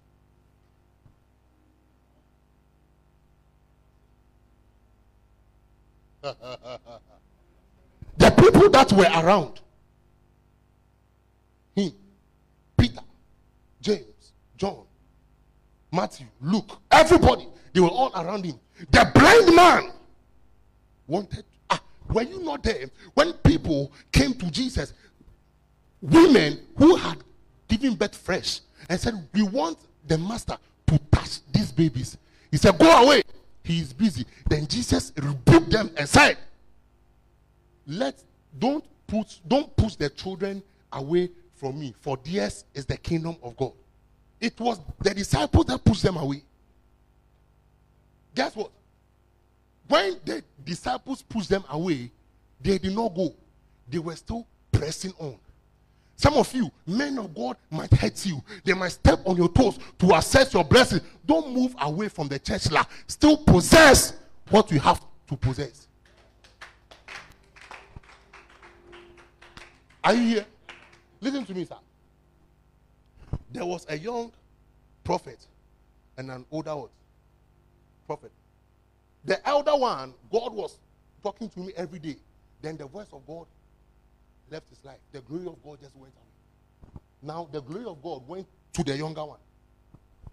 the people that were around him, Peter, James, John, Matthew, Luke, everybody, they were all around him. The blind man wanted. Ah, were you not there when people came to Jesus? Women who had given birth fresh and said, We want the master to touch these babies. He said, Go away. He is busy. Then Jesus rebuked them and said, Let don't put don't push the children away from me, for theirs is the kingdom of God. It was the disciples that pushed them away. guess what? When the disciples pushed them away, they did not go. They were still pressing on. Some of you, men of God, might hurt you. They might step on your toes to assess your blessing. Don't move away from the church. La. Still possess what you have to possess. Are you here? Listen to me, sir. There was a young prophet and an older what? prophet. The elder one, God was talking to me every day. Then the voice of God left his life. The glory of God just went away. Now the glory of God went to the younger one.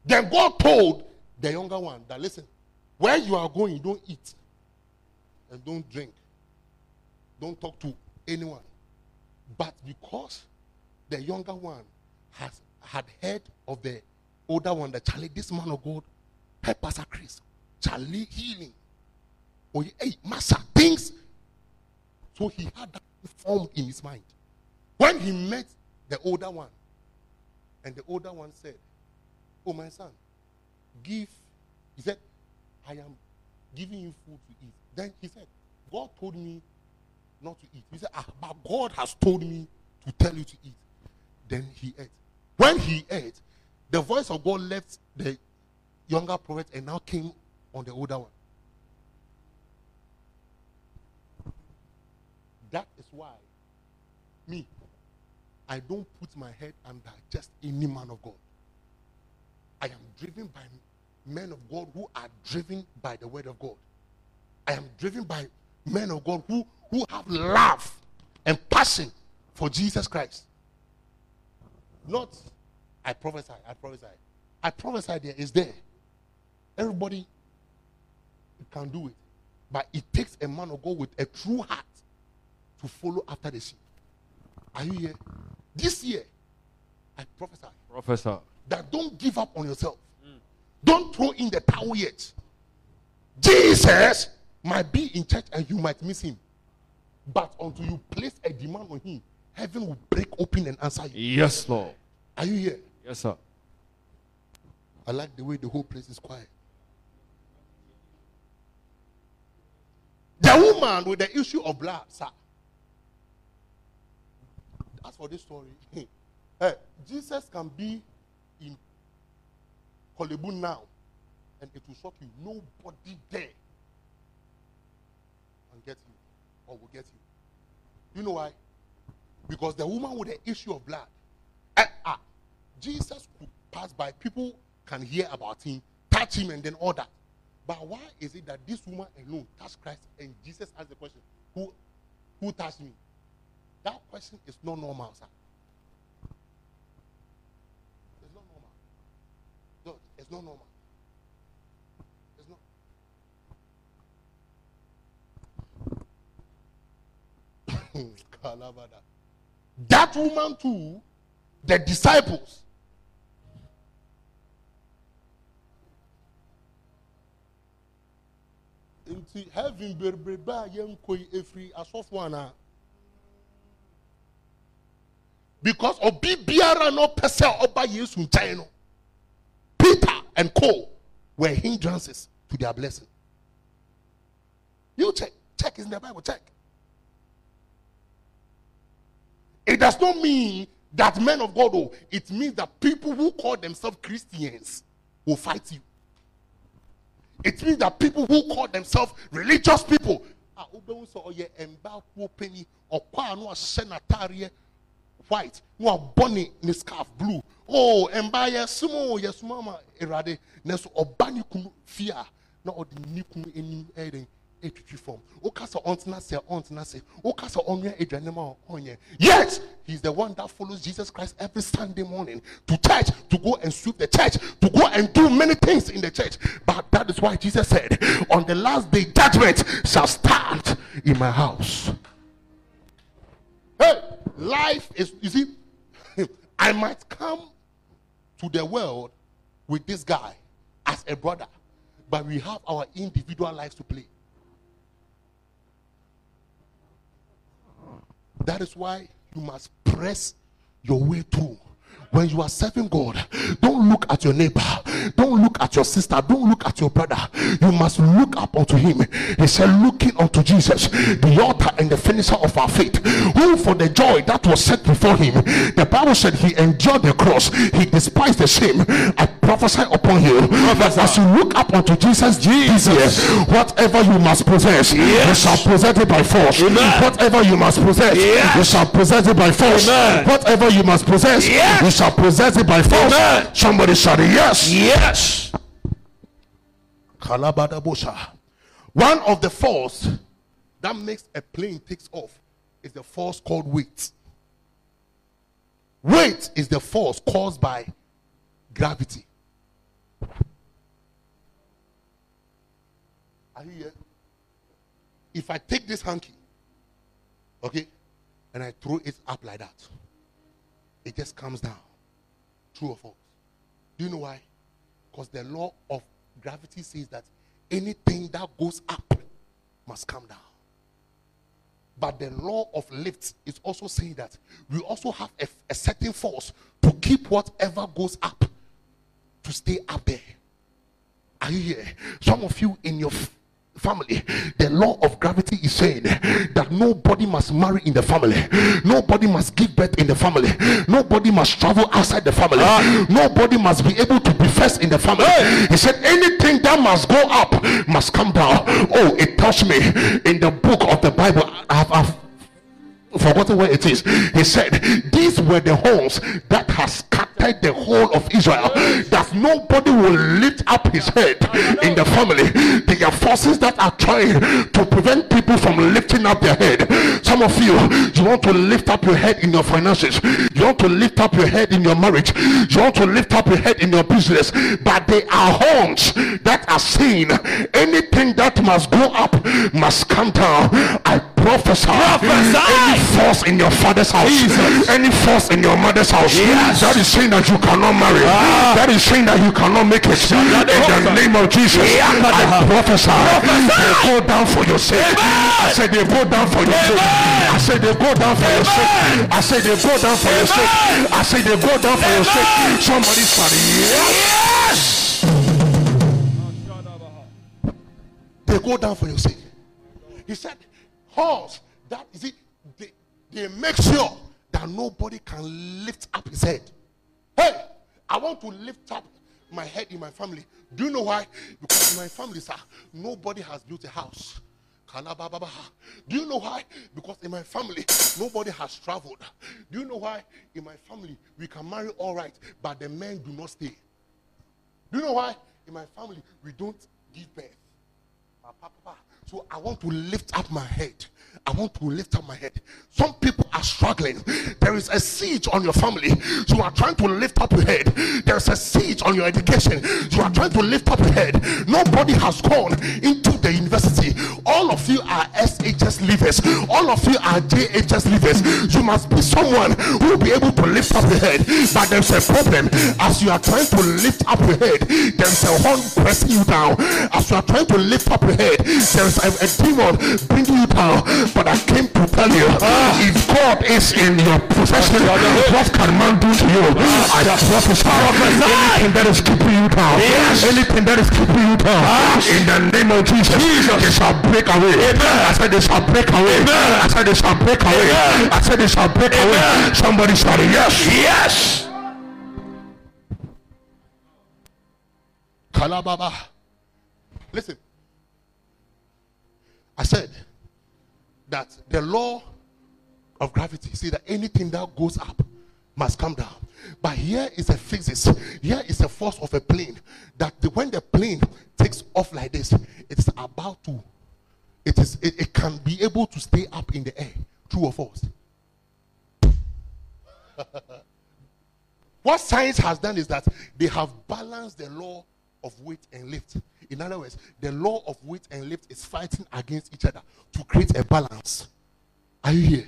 Then God told the younger one that listen, where you are going, don't eat and don't drink. Don't talk to anyone. But because the younger one has had heard of the older one, that Charlie, this man of God, help Pastor Chris. Charlie healing. Oh, hey, Master, things. So he had that formed in his mind. When he met the older one, and the older one said, Oh, my son, give. He said, I am giving you food to eat. Then he said, God told me not to eat. He said, Ah, but God has told me to tell you to eat. Then he ate. When he ate, the voice of God left the younger prophet and now came on the older one. That is why me, I don't put my head under just any man of God. I am driven by men of God who are driven by the word of God. I am driven by men of God who, who have love and passion for Jesus Christ. Not I prophesy, I prophesy. I prophesy there is there. Everybody can do it. But it takes a man of God with a true heart to follow after the sheep. Are you here? This year, I prophesy Professor. that don't give up on yourself. Don't throw in the towel yet. Jesus might be in church and you might miss him. But until you place a demand on him, heaven will break open and answer you. Yes, Lord. Are you here? Yes, sir. I like the way the whole place is quiet. The woman with the issue of blood, sir. As for this story, eh, Jesus can be in Korle Bu now, and it will shock you. Nobody there can get you or will get you. You know why? Because the woman with the issue of blood, eh, ah, Jesus could pass by. People can hear about him, touch him, and then all that. But why is it that this woman alone touched Christ and Jesus asked the question, Who who touched me? That question is not normal, sir. It's not normal. No, it's not normal. It's not. That woman too, the disciples, heaven because obi biara na ɔpɛ sɛ ɔba yesu nkyɛn no. Peter and co were hindrances to their blessing. You check check is in the bible check. It does not mean that men of god oh it means that people who call themselves christians will fight you. It means that people who call themselves religious people ah wobɛhu sɛ ɔyɛ mbaako panyin ɔkɔ a no ahyɛ n'ataareɛ white. No abɔ ne scarf blue. Oh mbaa yɛsom o yɛsom ama awurade nanso ɔba ne kunu fie a na ɔde ne kunu anim ɛyɛ den etwitwi fam woka sɛ ɔntena sɛ ɔntena sɛ woka sɛ ɔnua aduane ma ɔnyɛ yet he is the one that follows jesus christ every sunday morning to church to go and sweep the church to go and do many things in the church. But that is why jesus said on the last day judgment shall start in my house. Hey life is you see i might come to the world with this guy as a brother but we have our individual lives to play That is why you must press your way through. When you are serving God, don't look at your neighbor. Don't look at your sister. Don't look at your brother. You must look up unto him. He said, looking unto Jesus, the author and the finisher of our faith, who for the joy that was set before him, the Bible said he endured the cross, he despised the shame. I prophesy upon you that as you look up unto Jesus, Jesus, whatever you must possess, you shall possess it by force. Whatever you must possess, you shall possess it by force. Whatever you must possess, you shall possess it by force. Somebody shout yes. Yes. Kalabadabosha. One of the force that makes a plane takes off is the force called weight. Weight is the force caused by gravity. Are you here? If I take this hanky, okay, and I throw it up like that, it just comes down. True or false? Do you know why? Because the law of gravity says that anything that goes up must come down. But the law of lift is also saying that we also have a, a certain force to keep whatever goes up to stay up there. Are you here? Some of you in your family, the law of gravity is saying that nobody must marry in the family, nobody must give birth in the family, nobody must travel outside the family, ah. nobody must be able to be first in the family. He said, anything that must go up must come down. Oh, it tells me. In the book of the Bible, I've, I've forgotten where it is. He said, These were the horns that has scattered the whole of Israel, that nobody will lift up his head in the family. There are forces that are trying to prevent people from lifting up their head. Some of you, you want to lift up your head in your finances, you want to lift up your head in your marriage, you want to lift up your head in your business, but they are horns that are seen. anything that must go up must come down. I prophesy, prophesy. any force in your father's house, any force in your mother's house Yes. that is saying that you cannot marry, that is saying that you cannot make a it. In the name of Jesus, I prophesy, they go down for your sake. I said they go down for your sake. I said they go down for your sake. I said they go down for your sake. I said they go down for your sake. Somebody shout yes. They go down for your sake. He said, horse, that is it. They, they make sure that nobody can lift up his head. Hey, I want to lift up my head in my family. Do you know why? Because in my family, sir, nobody has built a house. Do you know why? Because in my family, nobody has traveled. Do you know why? In my family, we can marry all right, but the men do not stay. Do you know why? In my family, we don't give birth. So I want to lift up my head. I want to lift up my head. Some people are struggling. There is a siege on your family. You are trying to lift up your head. There is a siege on your education. You are trying to lift up your head. Nobody has gone into the university. All of you are SHS leavers. All of you are JHS leavers. You must be someone who will be able to lift up your head. But there's a problem. As you are trying to lift up your head, there's a horn pressing you down. As you are trying to lift up your head, there's a, a demon bringing you down. But I came to tell you, if God is in your possession, what can man do to you? I prophesy. Anything that is keeping you down, anything that is keeping you down, in the name of Jesus, it shall break away. I said it shall break away. I said it shall break away. I said it shall break away. Somebody shout yes. Yes. Kalababa. Listen. I said that the law of gravity see that anything that goes up must come down. But here is a physics. Here is a force of a plane that the, when the plane takes off like this, it's about to. It is. It, it can be able to stay up in the air. True or false? What science has done is that they have balanced the law of weight and lift. In other words, the law of weight and lift is fighting against each other to create a balance. Are you here?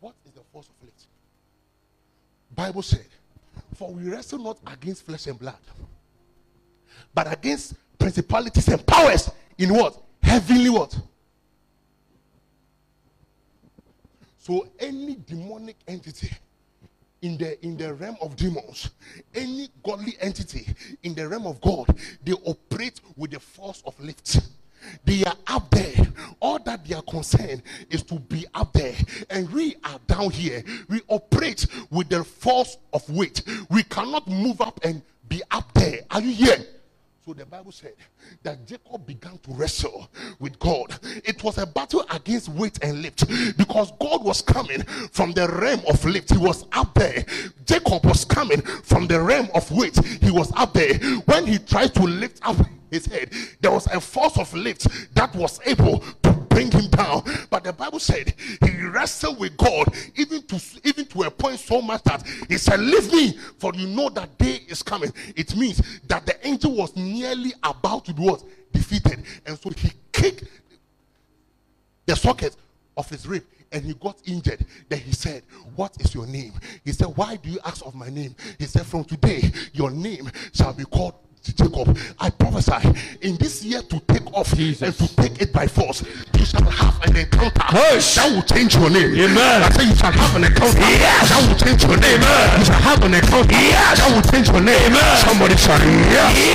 What is the force of lift? Bible said, "For we wrestle not against flesh and blood, but against principalities and powers in what heavenly what." So any demonic entity in the in the realm of demons, any godly entity in the realm of God, they operate with the force of lift. They are up there. All that they are concerned is to be up there. And we are down here. We operate with the force of weight. We cannot move up and be up there. Are you here? So the Bible said that Jacob began to wrestle with God. It was a battle against weight and lift because God was coming from the realm of lift. He was up there. Jacob was coming from the realm of weight. He was up there. When he tried to lift up his head, there was a force of lift that was able to bring him down. But the Bible said he wrestled with God even to even to a point so much that he said, Leave me, for you know that day is coming. It means that the angel was nearly about to be what? Defeated. And so he kicked the socket of his rib and he got injured. Then he said, What is your name? He said, Why do you ask of my name? He said, From today, your name shall be called Jacob. I prophesy in this year to take off Jesus. and to take it by force. You shall have an encounter that will change your name. Amen. I say you shall have an encounter that will change your name. Amen. You shall have an encounter that will change your name. Somebody shall yes.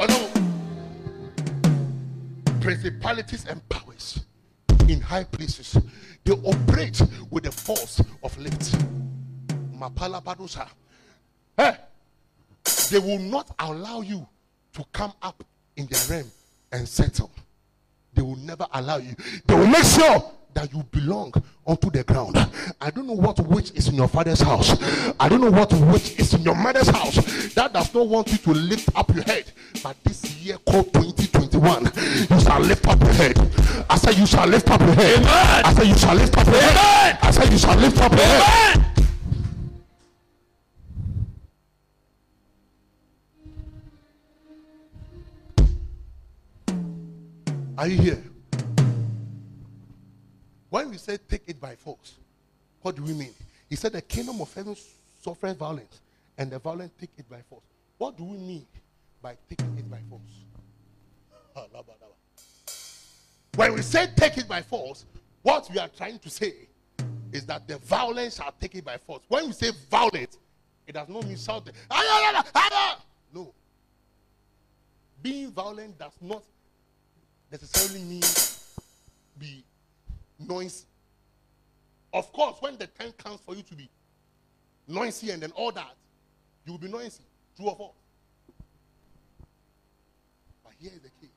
Oh no. Principalities and powers in high places, they operate with the force of lift. Mapala Badusa. Eh, they will not allow you to come up in their realm and settle. They will never allow you. They will make sure that you belong onto the ground. I don't know what witch is in your father's house. I don't know what witch is in your mother's house. That does not want you to lift up your head. But this year called 2021, you shall lift up your head. I said you shall lift up your head. Amen. I said you shall lift up your head. I said you shall lift up your head. Are you here? When we say take it by force, what do we mean? He said the kingdom of heaven suffers violence, and the violent take it by force. What do we mean by taking it by force? When we say take it by force, what we are trying to say is that the violence shall take it by force. When we say violent, it does not mean shouting. "Ah, ah, ah, ah, ah." No. Being violent does not necessarily mean be noisy. Of course, when the time comes for you to be noisy and then all that, you will be noisy. True or false? But here is the case.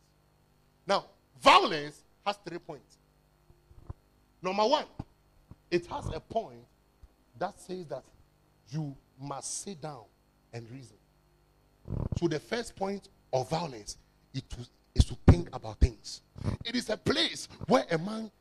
Now, violence has three points. Number one, it has a point that says that you must sit down and reason. So the first point of violence it, is to think about things. It is a place where a man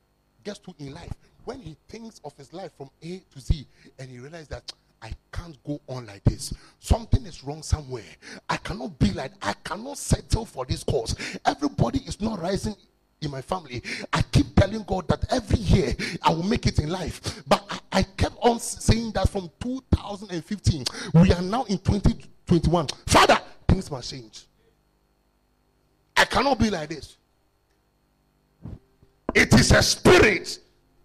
gets to in life when he thinks of his life from A to Z and he realizes that I can't go on like this. Something is wrong somewhere. I cannot be like I cannot settle for this cause. Everybody is not rising in my family. I keep telling God that every year I will make it in life. But I, I kept on saying that from 2015. We are now in 2021. Father, things must change. I cannot be like this. It is a spirit.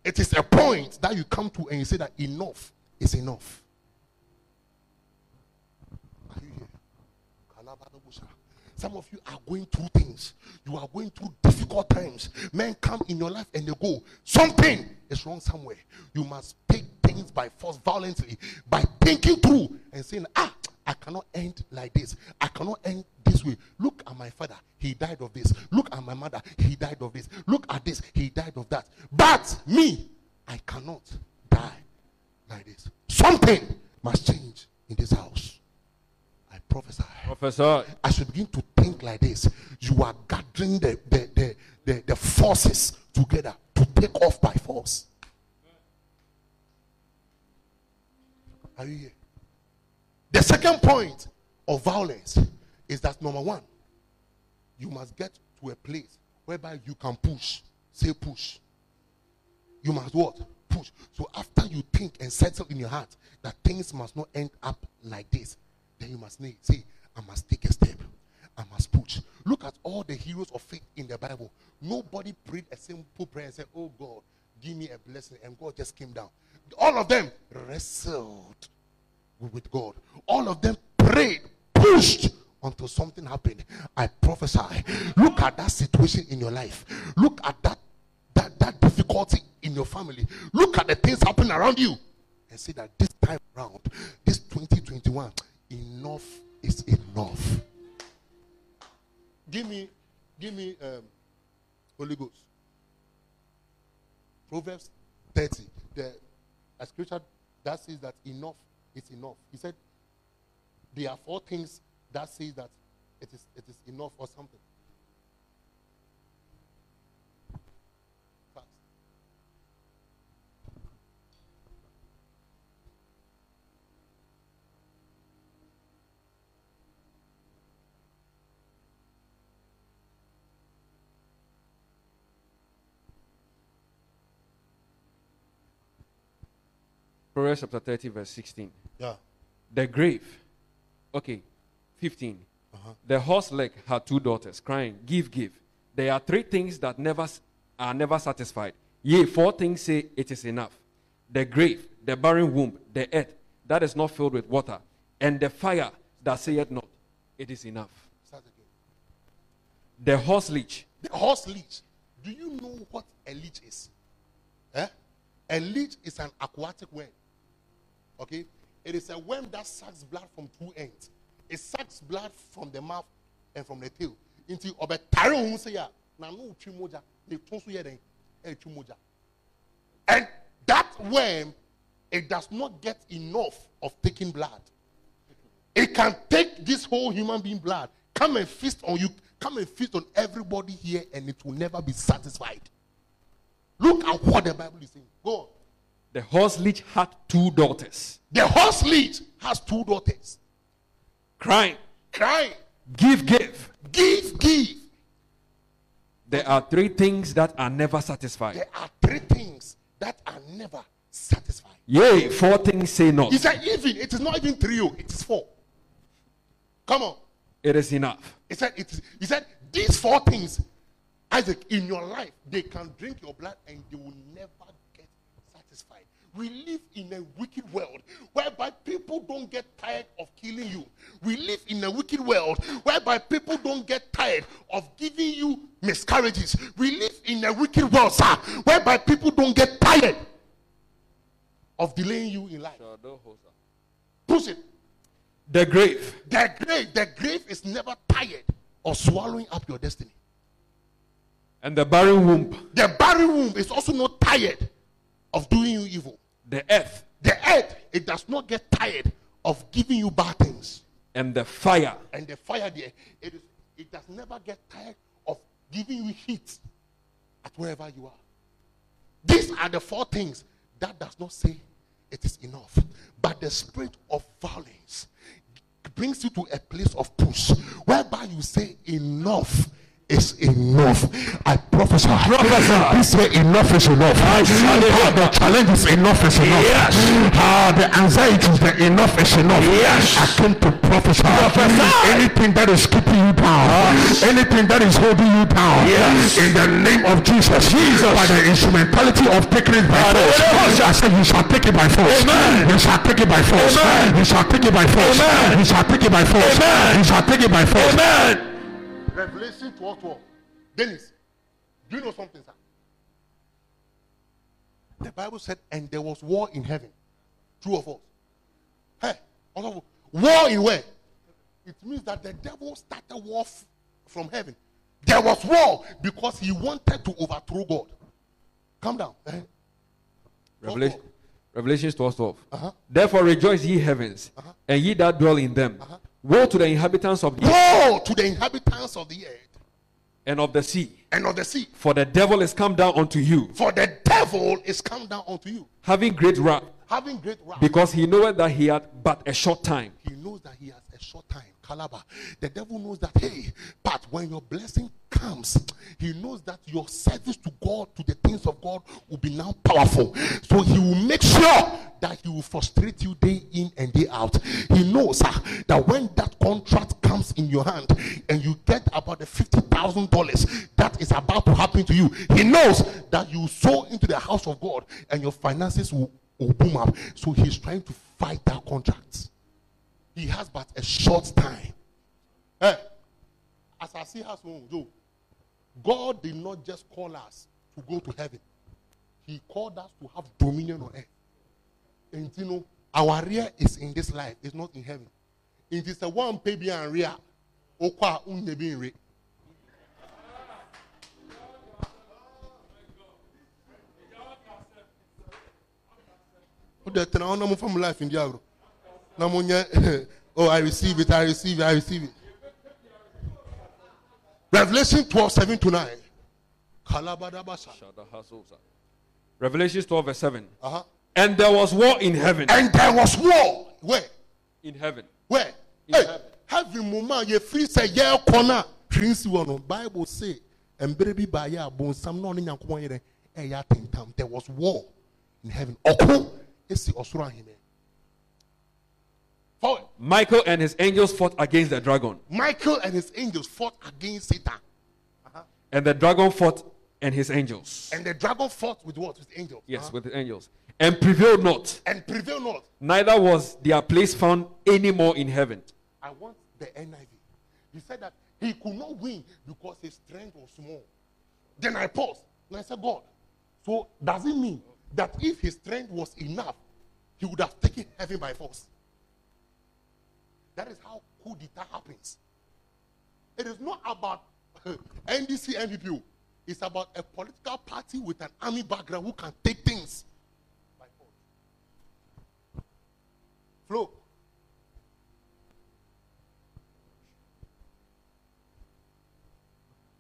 It is a point that you come to and you say that enough is enough. Some of you are going through things. You are going through difficult times. Men come in your life and they go. Something is wrong somewhere. You must take things by force violently by thinking through and saying, Ah, I cannot end like this. I cannot end this way. Look at my father. He died of this. Look at my mother. He died of this. Look at this. He died of that. But me, I cannot die like this. Something must change in this house. I prophesy. Professor, As you begin to think like this, you are gathering the, the, the, the, the forces together to take off by force. Are you here? The second point of violence is that number one, you must get to a place whereby you can push. Say push. You must what? Push. So after you think and settle in your heart that things must not end up like this, then you must say, I must take a step. I must push. Look at all the heroes of faith in the Bible. Nobody prayed a simple prayer and said, Oh God, give me a blessing, and God just came down. All of them wrestled with- God. All of them prayed, pushed until something happened. I prophesy. Look at that situation in your life. Look at that that, that difficulty in your family. Look at the things happening around you and say that this time around, this 2021, enough is enough. Give me, give me um, Holy Ghost. Proverbs 30, the scripture that says that enough is enough. He said there are four things that says that it is it is enough or something. Proverbs chapter 30, verse 16. Yeah. The grave. Okay, 15. The horse leech had two daughters, crying, Give, give. There are three things that never are never satisfied. Yea, four things say it is enough. The grave, the barren womb, the earth that is not filled with water, and the fire that saith not, it is enough. Start again. The horse leech, The horse leech. Do you know what a leech is? Eh? A leech is an aquatic worm. Okay? It is a worm that sucks blood from two ends. It sucks blood from the mouth and from the tail. Into ohun say ya no. And that worm it does not get enough of taking blood. It can take this whole human being blood, come and feast on you, come and feast on everybody here, and it will never be satisfied. Look at what the Bible is saying. Go on. The horse leech had two daughters, The horse leech has two daughters. crying, Crying, Give, give. give, give. There are three things that are never satisfied. There are three things that are never satisfied. Yea, four things say not. He said, even, it is not even three, oh, it is four. Come on. It is enough. He said, it is, he said, these four things, Isaac, in your life, they can drink your blood and they will never. We live in a wicked world whereby people don't get tired of killing you. We live in a wicked world whereby people don't get tired of giving you miscarriages. We live in a wicked world, sir, whereby people don't get tired of delaying you in life. Push it. The grave. The grave, the grave is never tired of swallowing up your destiny. And the barren womb. The barren womb is also not tired of doing you evil. The earth. The earth, it does not get tired of giving you bad things. And the fire. And the fire there, it, is, it does never get tired of giving you heat at wherever you are. These are the four things that does not say it is enough. But the spirit of violence brings you to a place of push whereby you say enough is enough. I prophesy. This way enough is enough. Ah, the challenge is enough is enough. Yes. Ah, the anxiety is the enough is enough. Yes. I came to prophesy. Prophesy. Anything that is keeping you down, anything that is holding you down, Yes. in the name of Jesus, Jesus. by the instrumentality of taking it by force. I said, You shall take it by force. Amen. You shall take it by force. Amen. You shall take it by force. Amen. You shall take it by force. Amen. You shall take it by force. Amen. Revelation 12 12. Dennis, do you know something, sir? The Bible said, and there was war in heaven. True or false? Hey, wonderful. war in where? It means that the devil started war f- from heaven. There was war because he wanted to overthrow God. Calm down. eh? Revelation, Revelation 12 12. Uh-huh. Therefore rejoice ye heavens, and ye that dwell in them. Woe to the inhabitants of the earth Woe to the inhabitants of the earth and of the sea, and of the sea. for the devil is come down unto you, For the devil is come down unto you, having great wrath, having great wrath. because he knoweth that he had but a short time. he knows that he has short time. Calabar. The devil knows that, hey, but when your blessing comes, he knows that your service to God, to the things of God, will be now powerful. So he will make sure that he will frustrate you day in and day out. He knows ah, that when that contract comes, comes in your hand and you get about the $50,000 that is about to happen to you, he knows that you sow into the house of God and your finances will, will boom up. So he's trying to fight that contract. He has but a short time. Eh, as I see us, Joe, God did not just call us to go to heaven. He called us to have dominion on earth. And you know, our rear is in this life, it's not in heaven. It is a one baby and rear. Okwa unye be re. Ona mo from life in diagro. Oh I receive it, I receive it, I receive it. Revelation 12, 7 to 9. Kalabadabasa. Revelation 12, verse 7. Uh-huh. And there was war in heaven. And there was war. Where? In heaven. Where? In hey, heaven. heaven mama ye free say ye corner. Prince one Bible say and baby by ya bon some no nya ko yere e ya tentam. There was war in heaven. Oko esi osoro ahime. Forward. Michael and his angels fought against the dragon. Michael and his angels fought against Satan. And the dragon fought and his angels. And the dragon fought with what? With angels. Yes, Uh-huh. with the angels. And prevailed not. And prevailed not. Neither was their place found any more in heaven. I want the NIV. He said that he could not win because his strength was small. Then I paused and I said, God, so does it mean that if his strength was enough, he would have taken heaven by force? That is how coup d'etat happens. It is not about NDC NPPO. It's about a political party with an army background who can take things by force. Flow.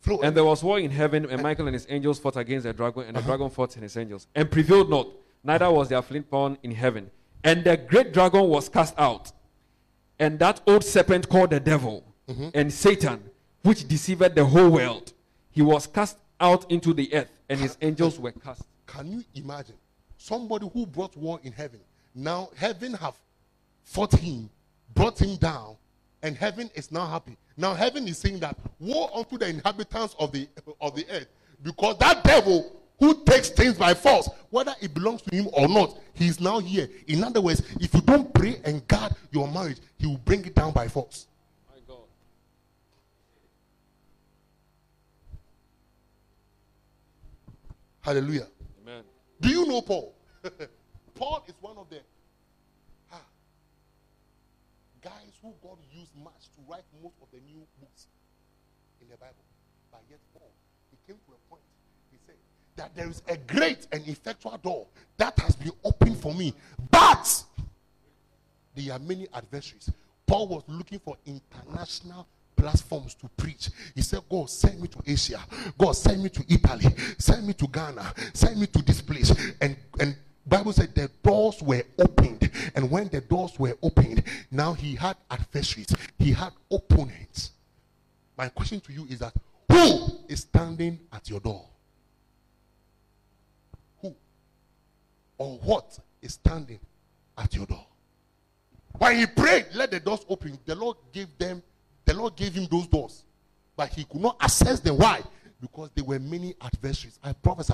Flow. And there was war in heaven, and Michael and his angels fought against the dragon, and the dragon fought and his angels, and prevailed not. Neither was their flint found in heaven. And the great dragon was cast out, and that old serpent called the devil mm-hmm. and Satan, which deceived the whole world. He was cast out into the earth, and his angels were cast. Can you imagine somebody who brought war in heaven? Now heaven have fought him, brought him down, and heaven is now happy. Now heaven is saying that woe unto the inhabitants of the of the earth, because that devil who takes things by force, whether it belongs to him or not, he is now here. In other words, if you don't pray and guard your marriage, he will bring it down by force. My God. Hallelujah. Amen. Do you know Paul? Paul is one of the ah, guys who God used much to write most of the new books in the Bible. But yet, Paul, he came to a point, he said, that there is a great and effectual door that has been opened for me. But there are many adversaries. Paul was looking for international platforms to preach. He said, God, send me to Asia. God, send me to Italy. Send me to Ghana. Send me to this place. And and Bible said the doors were opened. And when the doors were opened, now he had adversaries. He had opponents. My question to you is that who is standing at your door? Who or what is standing at your door? When he prayed, let the doors open. The Lord gave them, the Lord gave him those doors. But he could not access them. Why? Because there were many adversaries. I prophesy.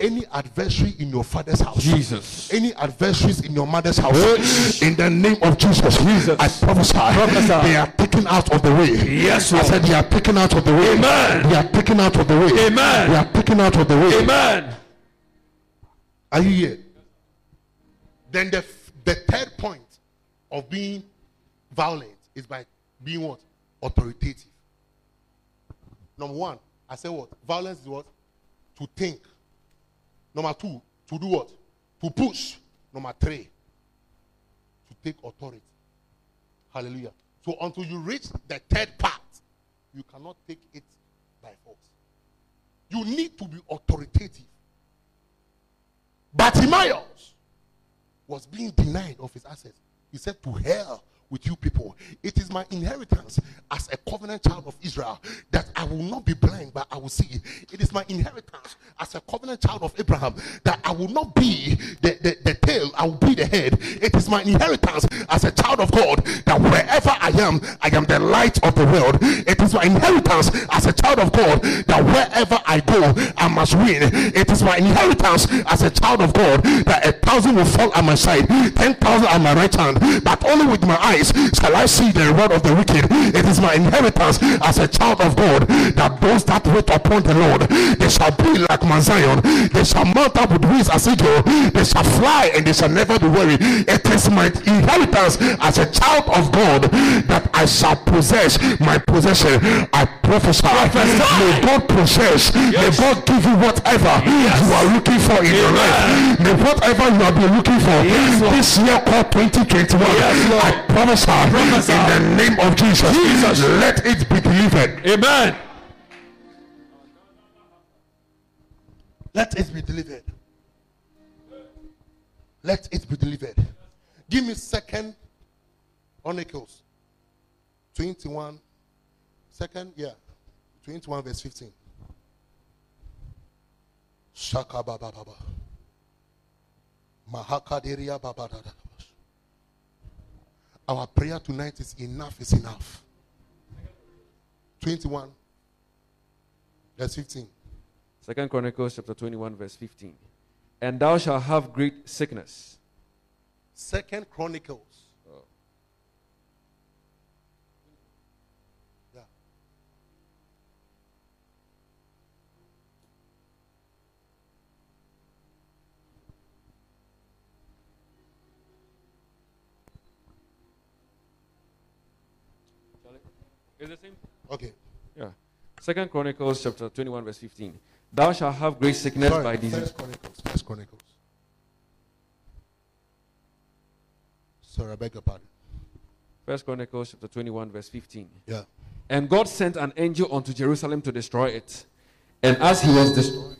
Any adversary in your father's house, Jesus. any adversaries in your mother's house, in the name of Jesus, Jesus. I prophesy, Prophesy. they are taken out of the way. Yes, I said they are taken out of the way. Amen. They are taken out of the way. Amen. They are taken out of the way. Amen. Are you here? Then the, the third point of being violent is by being what? Authoritative. Number one, I said what? Violence is what? To think. Number two, to do what? To push. Number three, to take authority. Hallelujah. So until you reach the third part, you cannot take it by force. You need to be authoritative. Bartimaeus was being denied of his assets. He said, To hell with you people. It is my inheritance as a covenant child of Israel that I will not be blind, but I will see. It is my inheritance as a covenant child of Abraham that I will not be the, the, the tail, I will be the head. It is my inheritance as a child of God that wherever I am, I am the light of the world. It is my inheritance as a child of God that wherever I go, I must win. It is my inheritance as a child of God that a thousand will fall at my side, ten thousand at my right hand, but only with my eyes shall I see the reward of the wicked. It is my inheritance as a child of God that those that wait upon the Lord, they shall be like Mount Zion. They shall mount up with wings as eagle. They shall fly and they shall never be weary. It is my inheritance as a child of God that I shall possess my possession. I prophesy. May God possess. Yes. May God give you whatever you are looking for in your life. May whatever you have been looking for this year called 2021. I prophesy in the name of Jesus. Let it be delivered. Amen. Let it be delivered. Let it be delivered. Give me second Chronicles 21. Second, yeah. 21 verse 15. Shaka baba baba. Dada. Our prayer tonight is enough is enough. 21 verse 15. Second Chronicles chapter 21, verse 15. And thou shalt have great sickness. Second Chronicles. Yeah. Is the same? Okay. Yeah. Second Chronicles chapter 21, verse 15. Thou shalt have great sickness Sorry, by disease. First Chronicles. First Chronicles. Sorry, I beg your pardon. First Chronicles chapter 21, verse 15. Yeah. And God sent an angel unto Jerusalem to destroy it. And as he was destroying,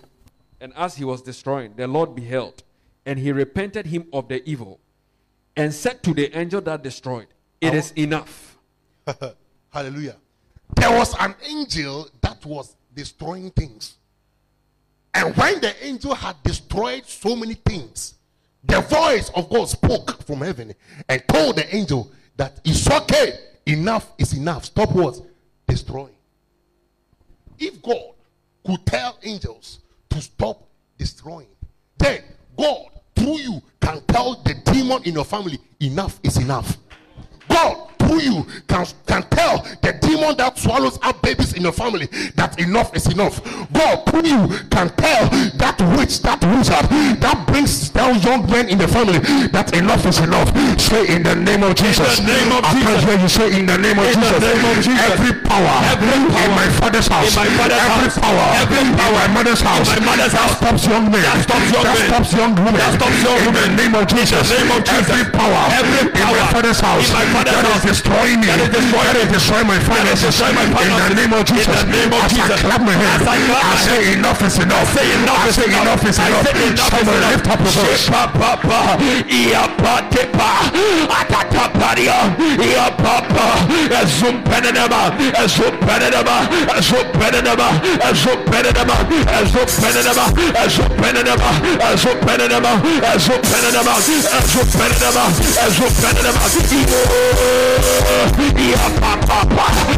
and as he was destroying, the Lord beheld, and he repented him of the evil, and said to the angel that destroyed, It is enough. Hallelujah. There was an angel that was destroying things. And when the angel had destroyed so many things, the voice of God spoke from heaven and told the angel that it's okay. Enough is enough. Stop what? Destroying. If God could tell angels to stop destroying, then God, through you, can tell the demon in your family, enough is enough. God, through you, can, can tell the demon that swallows up babies in your family that enough is enough. God, through you, can tell that witch, that wizard that brings down young men in the family that enough is enough. Say in the name of Jesus. name of I Jesus. hear you say in the name of In the Jesus. name of Jesus. Every power, Every in my father's house, my father's every house, power, every in my mother's house, my mother's that house, stops young men, that stops young that men, stops young women, that stops young in the name of Jesus, name of Jesus, every power, every in my father's house, in my father's that house, is destroying me, that is destroying that is destroying my finances, my in the name of in the Jesus, name of as I clap my hands, as I clap I say enough is enough, I say enough I is say enough. enough is I enough, say enough is enough. lift up your voice. Shepapapa, Iapatepa, Atataparia, Iapapa, Ezumpenenema, Ezumpenenema, Ezumpenenema, Ezumpenenema, Ezumpenenema, Ezumpenenema, Ezumpenenema, Ezumpenenema, Ezumpenenema, Ezumpenenema, Iapapapa, Iapapapa, Iapadiata, Iapadiata, Iatata, Iata,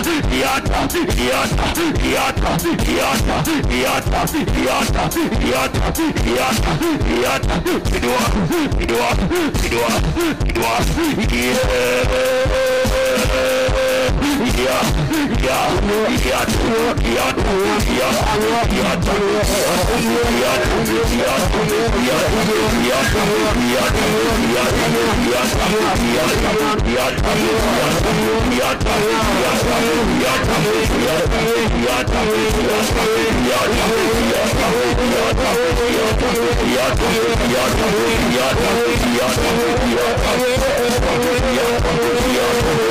Iata, Iata, Iata, Pidua, Pidua, Pidua, Pidua, yeah, yeah, yeah, yeah, yeah, yeah, yeah, yeah,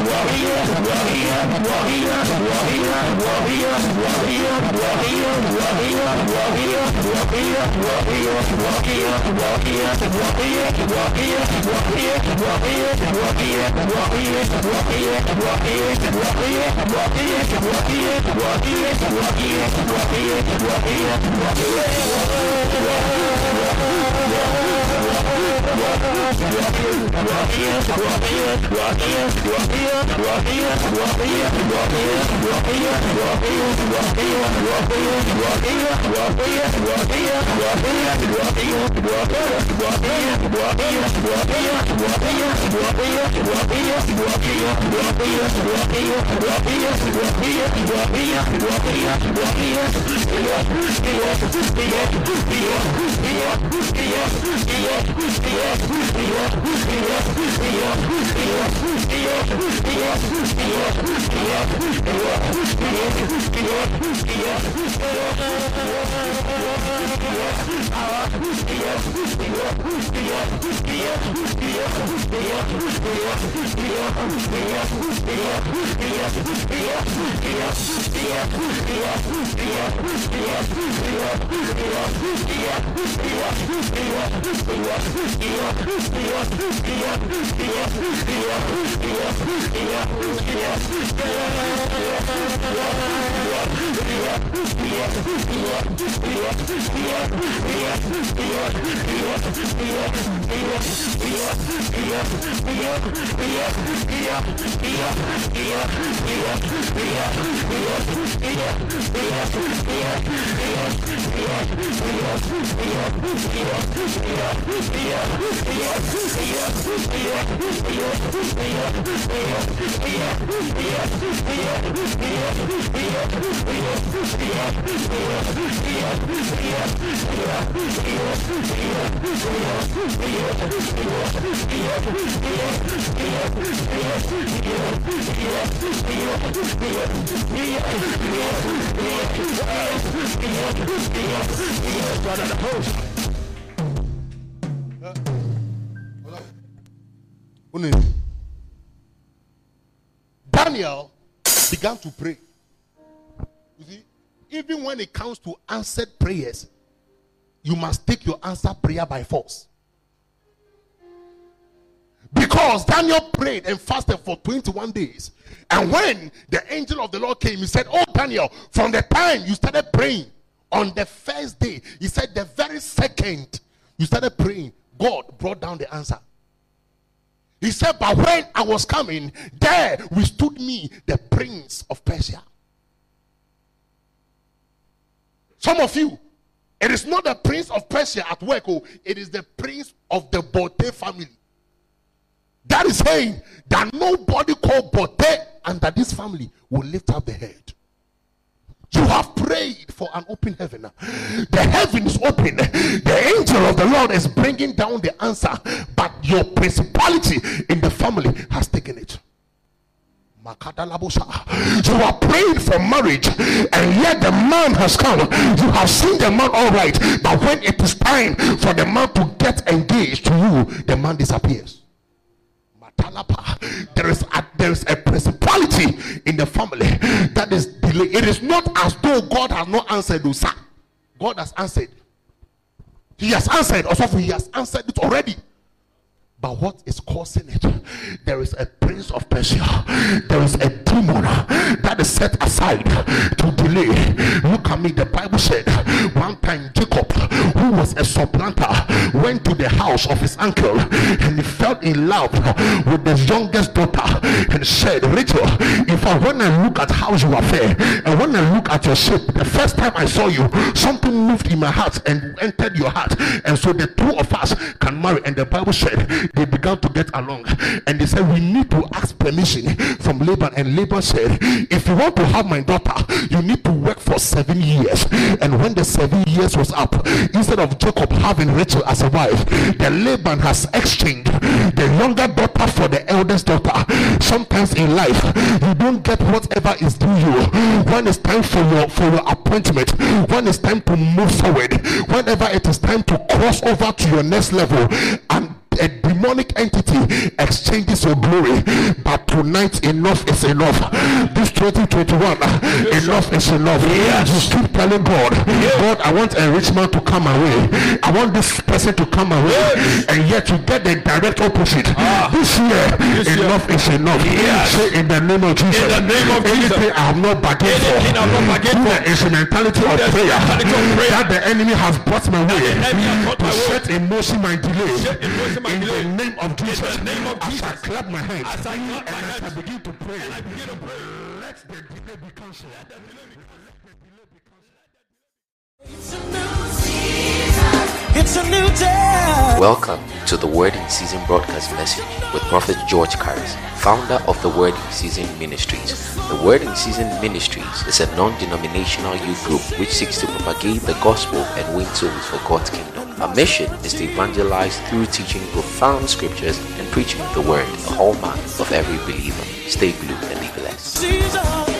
Yeah. Yeah. Yeah. Yeah. Run out of post. Daniel began to pray. You see, even when it comes to answered prayers, you must take your answer prayer by force. Because Daniel prayed and fasted for 21 days. And when the angel of the Lord came, he said, Oh, Daniel, from the time you started praying on the first day, he said, the very second you started praying, God brought down the answer. He said, But when I was coming, there withstood me the prince of Persia. Some of you, it is not the prince of Persia at work, oh, it is the prince of the Bote family. That is saying that nobody called Bote under this family will lift up the head. You have prayed for an open heaven. The heaven is open. The angel of the Lord is bringing down the answer, but your principality in the family has taken it. You are praying for marriage, and yet the man has come. You have seen the man all right, but when it is time for the man to get engaged to you, the man disappears. There is a, there is a principality in the family that is delayed. It is not as though God has not answered sir. God has answered. He has answered. Also, he has answered it already. But what is causing it? There is a prince of Persia. There is a demon that is set aside to delay. Look at me. The Bible said one time Jacob, was a supplanter, went to the house of his uncle and he fell in love with the youngest daughter and said, Rachel, if I when I look at how you are fair and when I look at your shape, the first time I saw you, something moved in my heart and entered your heart. And so the two of us can marry. And the Bible said they began to get along and they said we need to ask permission from Laban and Laban said if you want to have my daughter you need to work for seven years and when the seven years was up instead of Jacob having Rachel as a wife the Laban has exchanged the younger daughter for the eldest daughter. Sometimes in life you don't get whatever is due you. When it's time for your for your appointment when it's time to move forward whenever it is time to cross over to your next level and a demonic entity exchanges your glory. But tonight, enough is enough. This 2021, enough is enough. Yes. You keep telling God, God, I want a rich man to come away. I want this person to come away. Yes. And yet you get the direct opposite. Ah. This year, This year. enough is enough. Yes. Say in the name of Jesus. In the name of Jesus. Anything I have not bargained for. Anything I have not bargained for. the instrumentality of the prayer. instrumentality of prayer. That the enemy has brought my way. the enemy has brought To set in motion my delay. Set in my in delay. the name of Jesus. In the name of As I clap my hands. As I clap my and as I begin to pray. I begin to pray. Let the delay be cancelled. It's a new day. Welcome to the Word in Season broadcast message with Prophet George Karis, founder of the Word in Season Ministries. The Word in Season Ministries is a non denominational youth group which seeks to propagate the gospel and win souls for God's kingdom. Our mission is to evangelize through teaching profound scriptures and preaching the Word, the hallmark of every believer. Stay blue and be blessed.